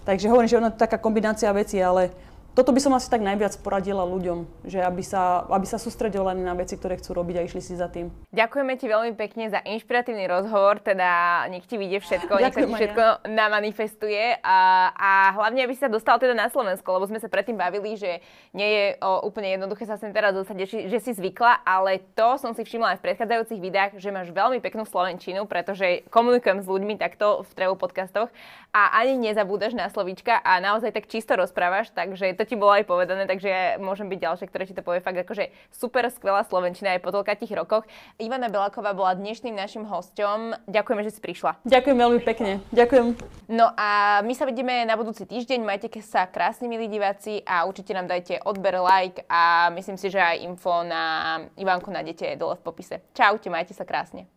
Takže hovorím, že ono je taká kombinácia vecí, ale toto by som asi tak najviac poradila ľuďom, že aby sa, aby sa sústredili len na veci, ktoré chcú robiť a išli si za tým. Ďakujeme ti veľmi pekne za inšpiratívny rozhovor, teda nech ti vyjde všetko, nech sa ti všetko ja. namanifestuje a, a hlavne, aby si sa dostal teda na Slovensko, lebo sme sa predtým bavili, že nie je o, úplne jednoduché sa sem teraz dostať, že, že si zvykla, ale to som si všimla aj v predchádzajúcich videách, že máš veľmi peknú slovenčinu, pretože komunikujem s ľuďmi takto v Trevu podcastoch a ani nezabúdaš na slovíčka a naozaj tak čisto rozprávaš, takže to to ti bolo aj povedané, takže ja môžem byť ďalšie, ktoré ti to povie fakt akože super skvelá slovenčina aj po toľkých rokoch. Ivana Beláková bola dnešným našim hosťom. Ďakujeme, že si prišla. Ďakujem veľmi pekne. Ďakujem. No a my sa vidíme na budúci týždeň. Majte sa krásni, milí diváci a určite nám dajte odber, like a myslím si, že aj info na Ivanku nájdete dole v popise. Čaute, majte sa krásne.